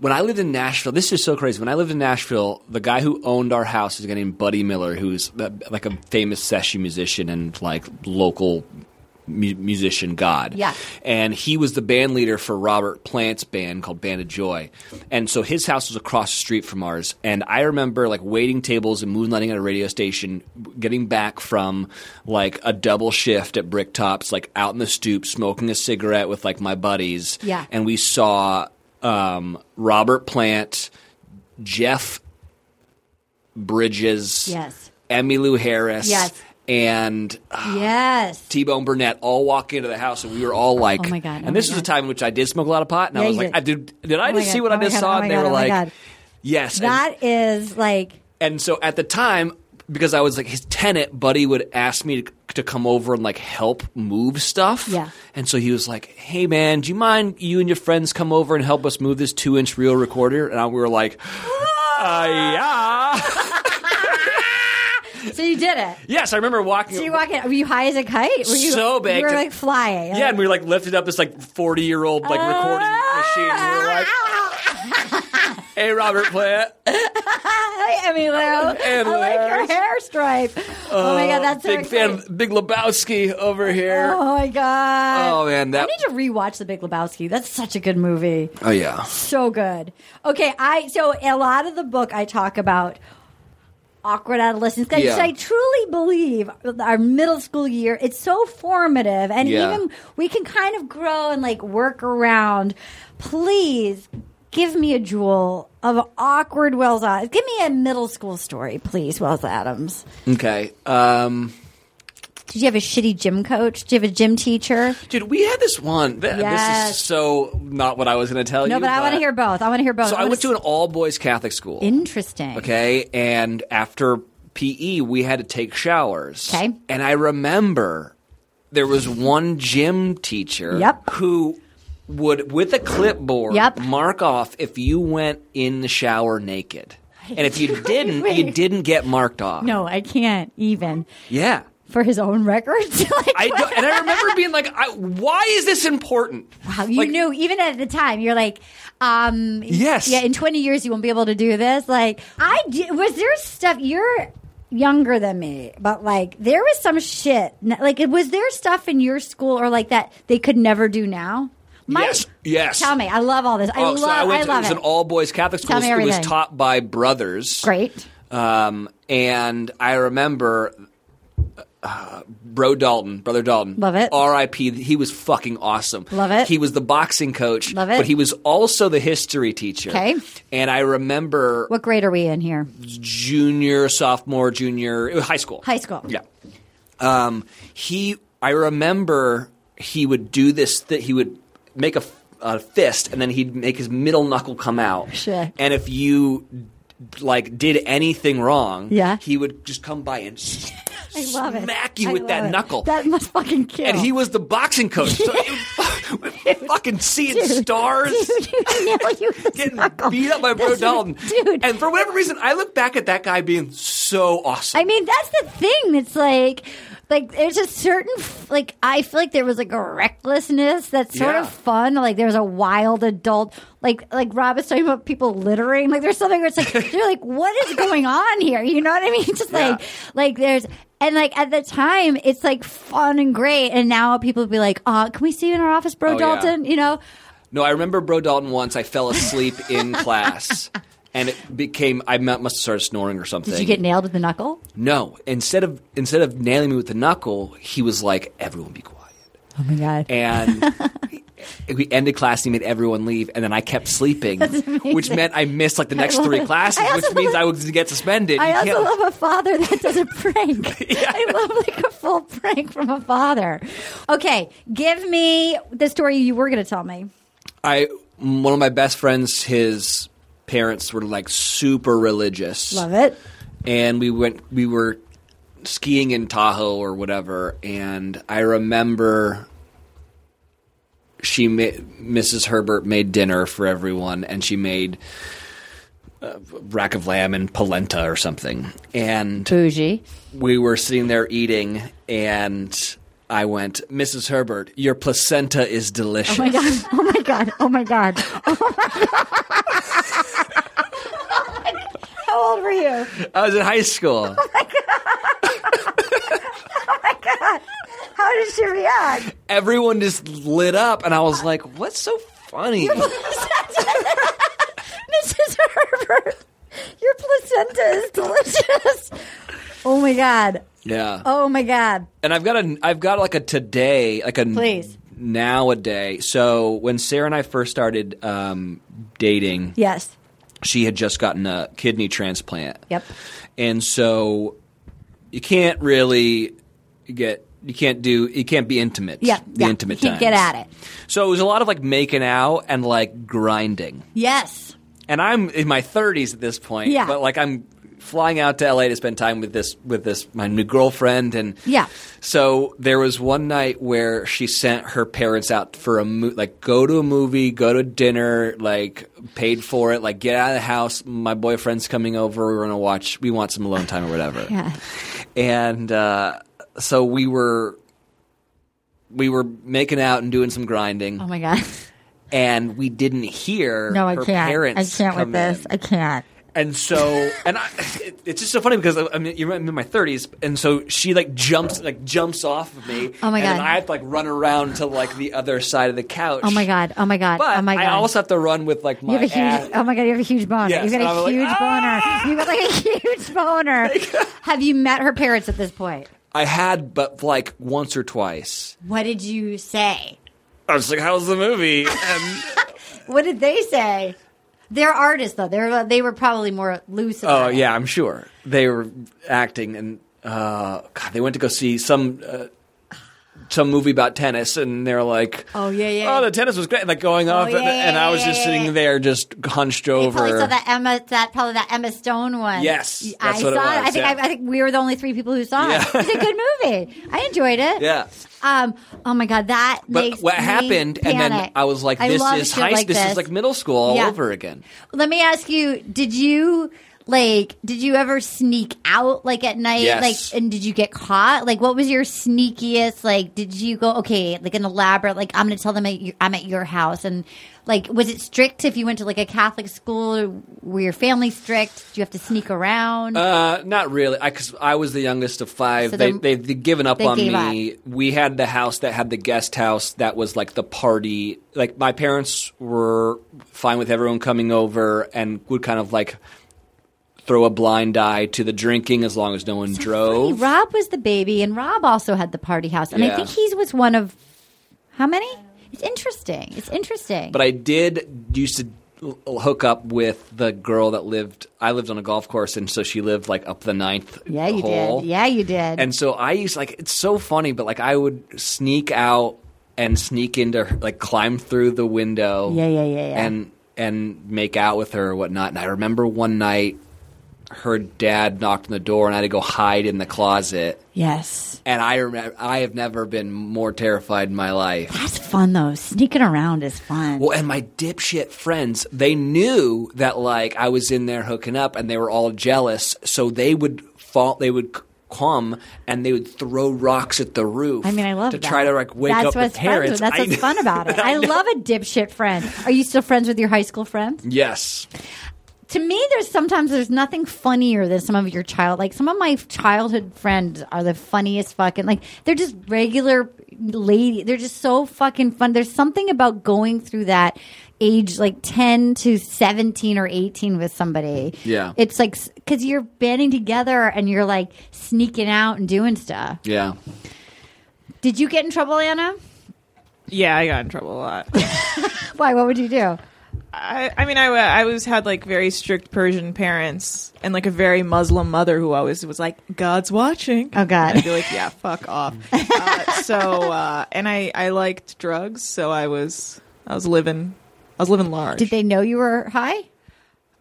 when i lived in nashville this is so crazy when i lived in nashville the guy who owned our house is a guy named buddy miller who's uh, like a famous session musician and like local mu- musician god Yeah. and he was the band leader for Robert Plant's band called Band of Joy. And so his house was across the street from ours. And I remember like waiting tables and moonlighting at a radio station, getting back from like a double shift at Bricktops, like out in the stoop, smoking a cigarette with like my buddies. Yeah. And we saw um, Robert Plant, Jeff Bridges, Yes. Emmylou Harris, Yes. and Yes. T Bone Burnett all walk into the house, and we were all like, Oh my God, oh and this was a time in which I did smoke a lot of pot, and I was like, did. I did, did I Oh just see God, what oh I just God, saw? oh and they God, were oh like, yes. and, That is like and so at the time, because I was like his tenant, Buddy would ask me to, to come over and like help move stuff. Yeah. And so he was like, "Hey man, do you mind you and your friends come over and help us move this two inch reel recorder?" And I, we were like, uh, "Yeah." (laughs) so you did it. yes, I remember walking. So you walk in. Were you high as a kite? Were you So big. You were like flying. yeah, and we like lifted up this like forty year old like recording machine. And we were like, (laughs) "Hey, Robert Plant." (laughs) Hi, Emmylou. I like your hair stripe. Oh, my god, that's so big fan, Big Lebowski over here. Oh my god. Oh, man, that- I need to rewatch The Big Lebowski. That's such a good movie. Oh yeah. So good. Okay, I so a lot of the book I talk about awkward adolescence because Yeah. I truly believe our middle school year it's so formative and Yeah. even we can kind of grow and like work around. Please give me a jewel of awkward Wells Adams. Give me a middle school story, please, Wells Adams. Okay. Um, Did you have a shitty gym coach? Did you have a gym teacher? dude, we had this one. Th- This Yes. is so not what I was going to tell you. No, but I want to hear both. I want to hear both. So I went to an all boys Catholic school. interesting. Okay, and after PE, we had to take showers. Okay. and I remember there was one gym teacher. Yep. Who would, with a clipboard, Yep. mark off if you went in the shower naked, and if you (laughs) didn't, you didn't get marked off. No, I can't even Yeah. for his own records. (laughs) like, I and I remember being like, I, "Why is this important?" Wow, you Like, knew even at the time. You're like, um, Yes. yeah. In 20 years, you won't be able to do this. Like, I did, was there stuff you're younger than me, but like there was some shit. Like, was there stuff in your school or like that they could never do now? My, Yes, yes. Tell me, I love all this. I Oh, love, so I went I to, love it was it. an all boys Catholic school. Tell me it was taught by brothers. Great. Um, and I remember uh, Bro Dalton, brother Dalton. Love it. R.I.P. He was fucking awesome. Love it. He was the boxing coach. Love it. But he was also the history teacher. Okay. And I remember What grade are we in here? junior, sophomore, junior, it was high school. High school. Yeah. Um, he, I remember he would do this. That he would make a, a fist, and then he'd make his middle knuckle come out. Sure. And if you like did anything wrong, Yeah. he would just come by and s- (laughs) I love it. smack you I with that it. knuckle. That must fucking kill. and he was the boxing coach. So you (laughs) (laughs) fucking seeing stars. Dude, you you Getting knuckle. beat up by Bro That's- Dalton. Dude. And for whatever reason, I look back at that guy being so awesome. I mean, that's the thing. It's like, like there's a certain like I feel like there was like a recklessness that's sort Yeah. of fun. Like there's a wild adult, like like Rob is talking about people littering. Like there's something where it's like (laughs) you're like, what is going on here? You know what I mean? (laughs) Just like Yeah. like there's. And like at the time, it's like fun and great, and now people would be like, "Uh, can we see you in our office, Bro Oh, yeah. Dalton?" You know, No, I remember Bro Dalton once. I fell asleep in (laughs) class, and it became I must have started snoring or something. did you get nailed with the knuckle? no? Instead of instead of nailing me with the knuckle, he was like, "Everyone be quiet." Oh my god! And (laughs) we ended class. and He made everyone leave, and then I kept sleeping, which meant I missed like the next three it. classes, which means love- I would get suspended. I You also can't- love a father that does a prank. (laughs) I love like a full prank from a father. Okay, give me the story you were going to tell me. I one of my best friends, his parents were like super religious. Love it. and we went we were skiing in Tahoe or whatever and I remember she made Mrs. Herbert made dinner for everyone and she made a rack of lamb and polenta or something and Bougie. we were sitting there eating and I went Mrs. Herbert your placenta is delicious Oh my god! (laughs) Oh my god! Oh my god! (laughs) Oh my god! How old were you? I was in high school Oh my god! (laughs) oh my god! How did she react? everyone just lit up and I was like what's so funny Mrs. Herbert, your placenta is delicious. Oh my god! Yeah Oh my god! And I've got a, I've got like a today, like a Please. nowadays. So when Sarah and I first started um, dating, Yes. she had just gotten a kidney transplant. Yep. And so you can't really get, you can't do, you can't be intimate. Yeah. the yeah. intimate You can't get at it. So it was a lot of like making out and like grinding. Yes. And I'm in my 30s at this point. Yeah. But like I'm flying out to LA to spend time with this with this my new girlfriend and Yeah. So there was one night where she sent her parents out for a mo- like go to a movie, go to dinner, like paid for it, like get out of the house. My boyfriend's coming over. We're gonna watch. We want some alone time or whatever. Yeah. And uh, so we were we were making out and doing some grinding, Oh my god. and we didn't hear No, I can't. I can't with this. in. I can't. And so, and I, it, it's just so funny because I mean, you're in my 30s, and so she like jumps, like jumps off of me. Oh my god! and. I have to like run around to like the other side of the couch. Oh my god. Oh my god. But oh my god. I also have to run with like my you have a huge. Oh my god! You have a huge boner. Yes, You've got a I'm like, huge "Ah!" boner. You've got like a huge boner. (laughs) (laughs) have you met her parents at this point? I had, but like once or twice. What did you say? I was like, "How's the movie?" (laughs) And What did they say? They're artists, though. They're they were probably more loose. oh it. yeah, I'm sure they were acting, and uh, God, they went to go see some. Uh, some movie about tennis, and they're like, Oh, yeah, yeah. oh, the tennis was great," Like going off, yeah, and, and yeah, I was yeah, just yeah, sitting yeah. there, just hunched over. probably saw that Emma. That probably that Emma Stone one. Yes, I saw it it. I think yeah. I, I think we were the only three people who saw Yeah. it. It's a good movie. I enjoyed it. Yeah. Um. Oh my god, that But what happened, and then. I was like, "This is high. like this, is like middle school all Yeah. over again." Let me ask you: Did you like? Did you ever sneak out like at night? Yes. Like, and did you get caught? Like, what was your sneakiest? Like, did you go okay? Like an elaborate? Like, I'm going to tell them I'm at your house, and like, was it strict if you went to like a Catholic school? Or were your family strict? Did you have to sneak around? Uh, not really. I, cause I was the youngest of five. So They they've they've given up they on me. We had the house that had the guest house that was like the party. Like my parents were fine with everyone coming over and would kind of like throw a blind eye to the drinking as long as no one drove. Rob was the baby, and Rob also had the party house, and I think he was one of how many? It's interesting. It's interesting. But I did used to hook up with the girl that lived. I lived on a golf course, and so she lived like up the ninth. yeah, you hole. did. Yeah, you did. And so I used like it's so funny, but like I would sneak out and sneak into her, like climb through the window. Yeah, yeah, yeah, yeah. And and make out with her or whatnot. And I remember one night her dad knocked on the door and I had to go hide in the closet. yes, And I remember I have never been more terrified in my life. that's fun though. Sneaking around is fun. Well, and my dipshit friends, they knew that like I was in there hooking up, and they were all jealous. So they would fall. They would come and they would throw rocks at the roof. I mean, I love to that. try to like wake that's up what's the parents. That's what's know. fun (laughs) about it. I, love a dipshit friend. Are you still friends with your high school friends? Yes. To me there's sometimes there's nothing funnier than some of your child like some of my childhood friends are the funniest fucking like they're just regular lady they're just so fucking fun there's something about going through that age like 10 to 17 or 18 with somebody Yeah. it's like because you're banding together and you're like sneaking out and doing stuff Yeah. did you get in trouble anna Yeah, I got in trouble a lot. (laughs) why what would you do I, I mean, I, I was had like very strict Persian parents and like a very Muslim mother who always was like, "God's watching." Oh, God. And I'd be like, "Yeah, fuck off." (laughs) uh, so, uh, and I I liked drugs, so I was I was living I was living large. did they know you were high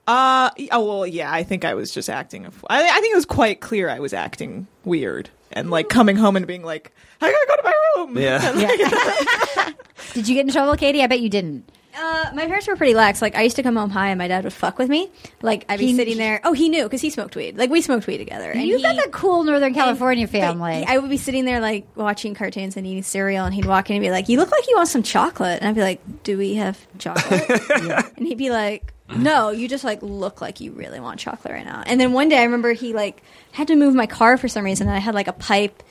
Uh oh well, yeah. I think I was just acting. I, I think it was quite clear I was acting weird and like coming home and being like, "I gotta go to my room." Yeah. (laughs) (laughs) did you get in trouble katie i bet you didn't Uh, my parents were pretty lax. Like I used to come home high, and my dad would fuck with me. Like I'd be He- sitting there. Oh, he knew because he smoked weed. Like we smoked weed together. And you he, got the cool northern california and- but family he- I would be sitting there like watching cartoons and eating cereal, and he'd walk in and be like, "You look like you want some chocolate," and I'd be like, "Do we have chocolate?" (laughs) And he'd be like, "No, you just like look like you really want chocolate right now." And then one day, I remember he like had to move my car for some reason, and I had like a pipe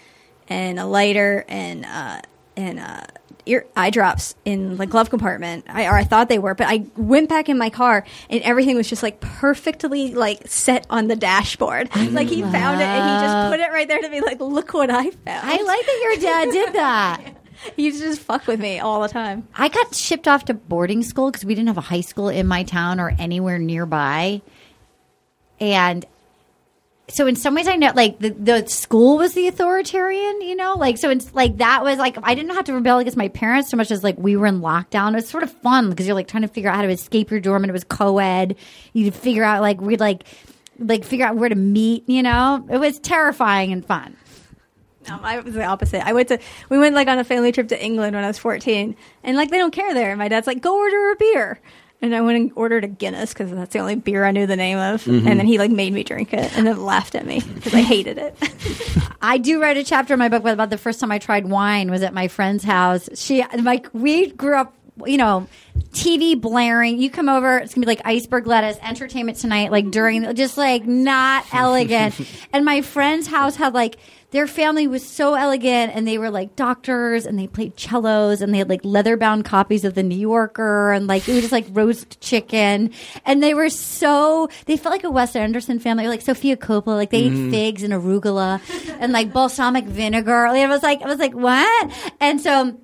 and a lighter and uh, and uh, ear eye drops in the glove compartment. I, or I thought they were, but I went back in my car and everything was just like perfectly like set on the dashboard. Mm. Like he found it and he just put it right there to be like, look what I found. I like that your dad did that. (laughs) he just fuck with me all the time. I got shipped off to boarding school because we didn't have a high school in my town or anywhere nearby. And so in some ways I know like the, the school was the authoritarian, you know? Like so it's like that was like I didn't have to rebel against my parents so much as like we were in lockdown. It was sort of fun because you're like trying to figure out how to escape your dorm and it was co ed. You'd figure out like we'd like like figure out where to meet, you know? It was terrifying and fun. Um, I was the opposite. I went to we went like on a family trip to England when I was 14, and like they don't care there. My dad's like, "Go order a beer." And I went and ordered a Guinness because that's the only beer I knew the name of. Mm-hmm. And then he like made me drink it and then laughed at me because I hated it. (laughs) I do write a chapter in my book about the first time I tried wine was at my friend's house. She like we grew up, you know, TV blaring. You come over, it's gonna be like iceberg lettuce, entertainment tonight, like during just like not (laughs) elegant. and my friend's house had like their family was so elegant and they were like doctors and they played cellos and they had like leather bound copies of the New Yorker and like it was just like roast chicken and they were so they felt like a Wes Anderson family like Sofia Coppola like they ate mm. figs and arugula and like balsamic vinegar it was like I was like what and so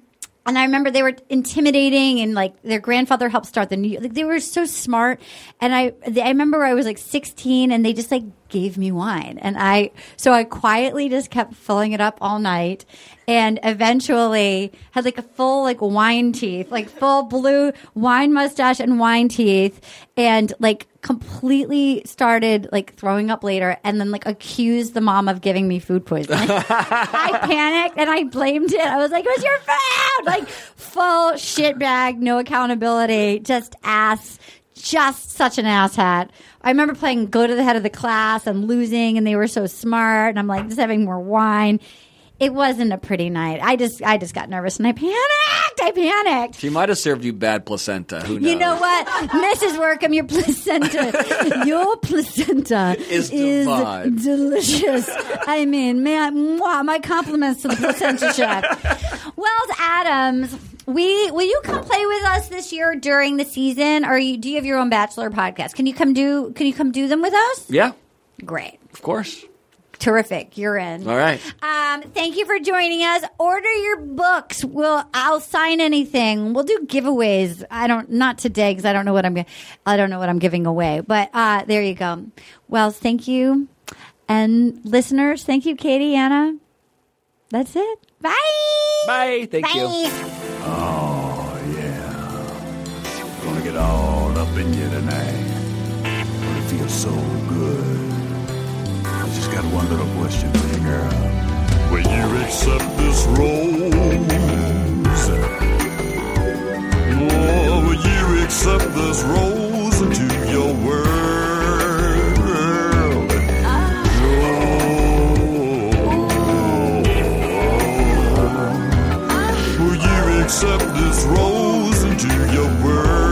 and I remember they were intimidating, and like their grandfather helped start the new. Like they were so smart, and I I remember I was like sixteen, and they just like gave me wine, and I so I quietly just kept filling it up all night, and eventually had like a full like wine teeth, like full blue wine mustache and wine teeth, and like completely started like throwing up later, and then like accused the mom of giving me food poisoning. (laughs) I panicked and I blamed it. I was like, "It was your food!" Like full shit bag, no accountability, just ass, just such an ass hat. I remember playing go to the head of the class and losing, and they were so smart, and I'm like just having more wine. It wasn't a pretty night. I just, I just got nervous and I panicked. I panicked. She might have served you bad placenta. Who knows? You know what, Mrs. Workham, your placenta, (laughs) your placenta Is divine. delicious. I mean, may I, mwah, my compliments to the placenta chef. Wells Adams, we will you come play with us this year during the season, or you, do you have your own bachelor podcast? Can you come do? Can you come do them with us? Yeah. Great. Of course. Terrific. You're in. All right. Um, thank you for joining us. Order your books. We'll I'll sign anything. We'll do giveaways. I don't not today because I don't know what I'm gi- I don't know what I'm giving away. But uh, there you go. Well, thank you, and listeners, thank you, Katie, Anna. That's it. Bye. Bye. Thank Bye. you. Oh, little question for you, girl. Will you accept this rose? Oh, will you accept this rose into your world? Oh. Will you accept this rose into your world?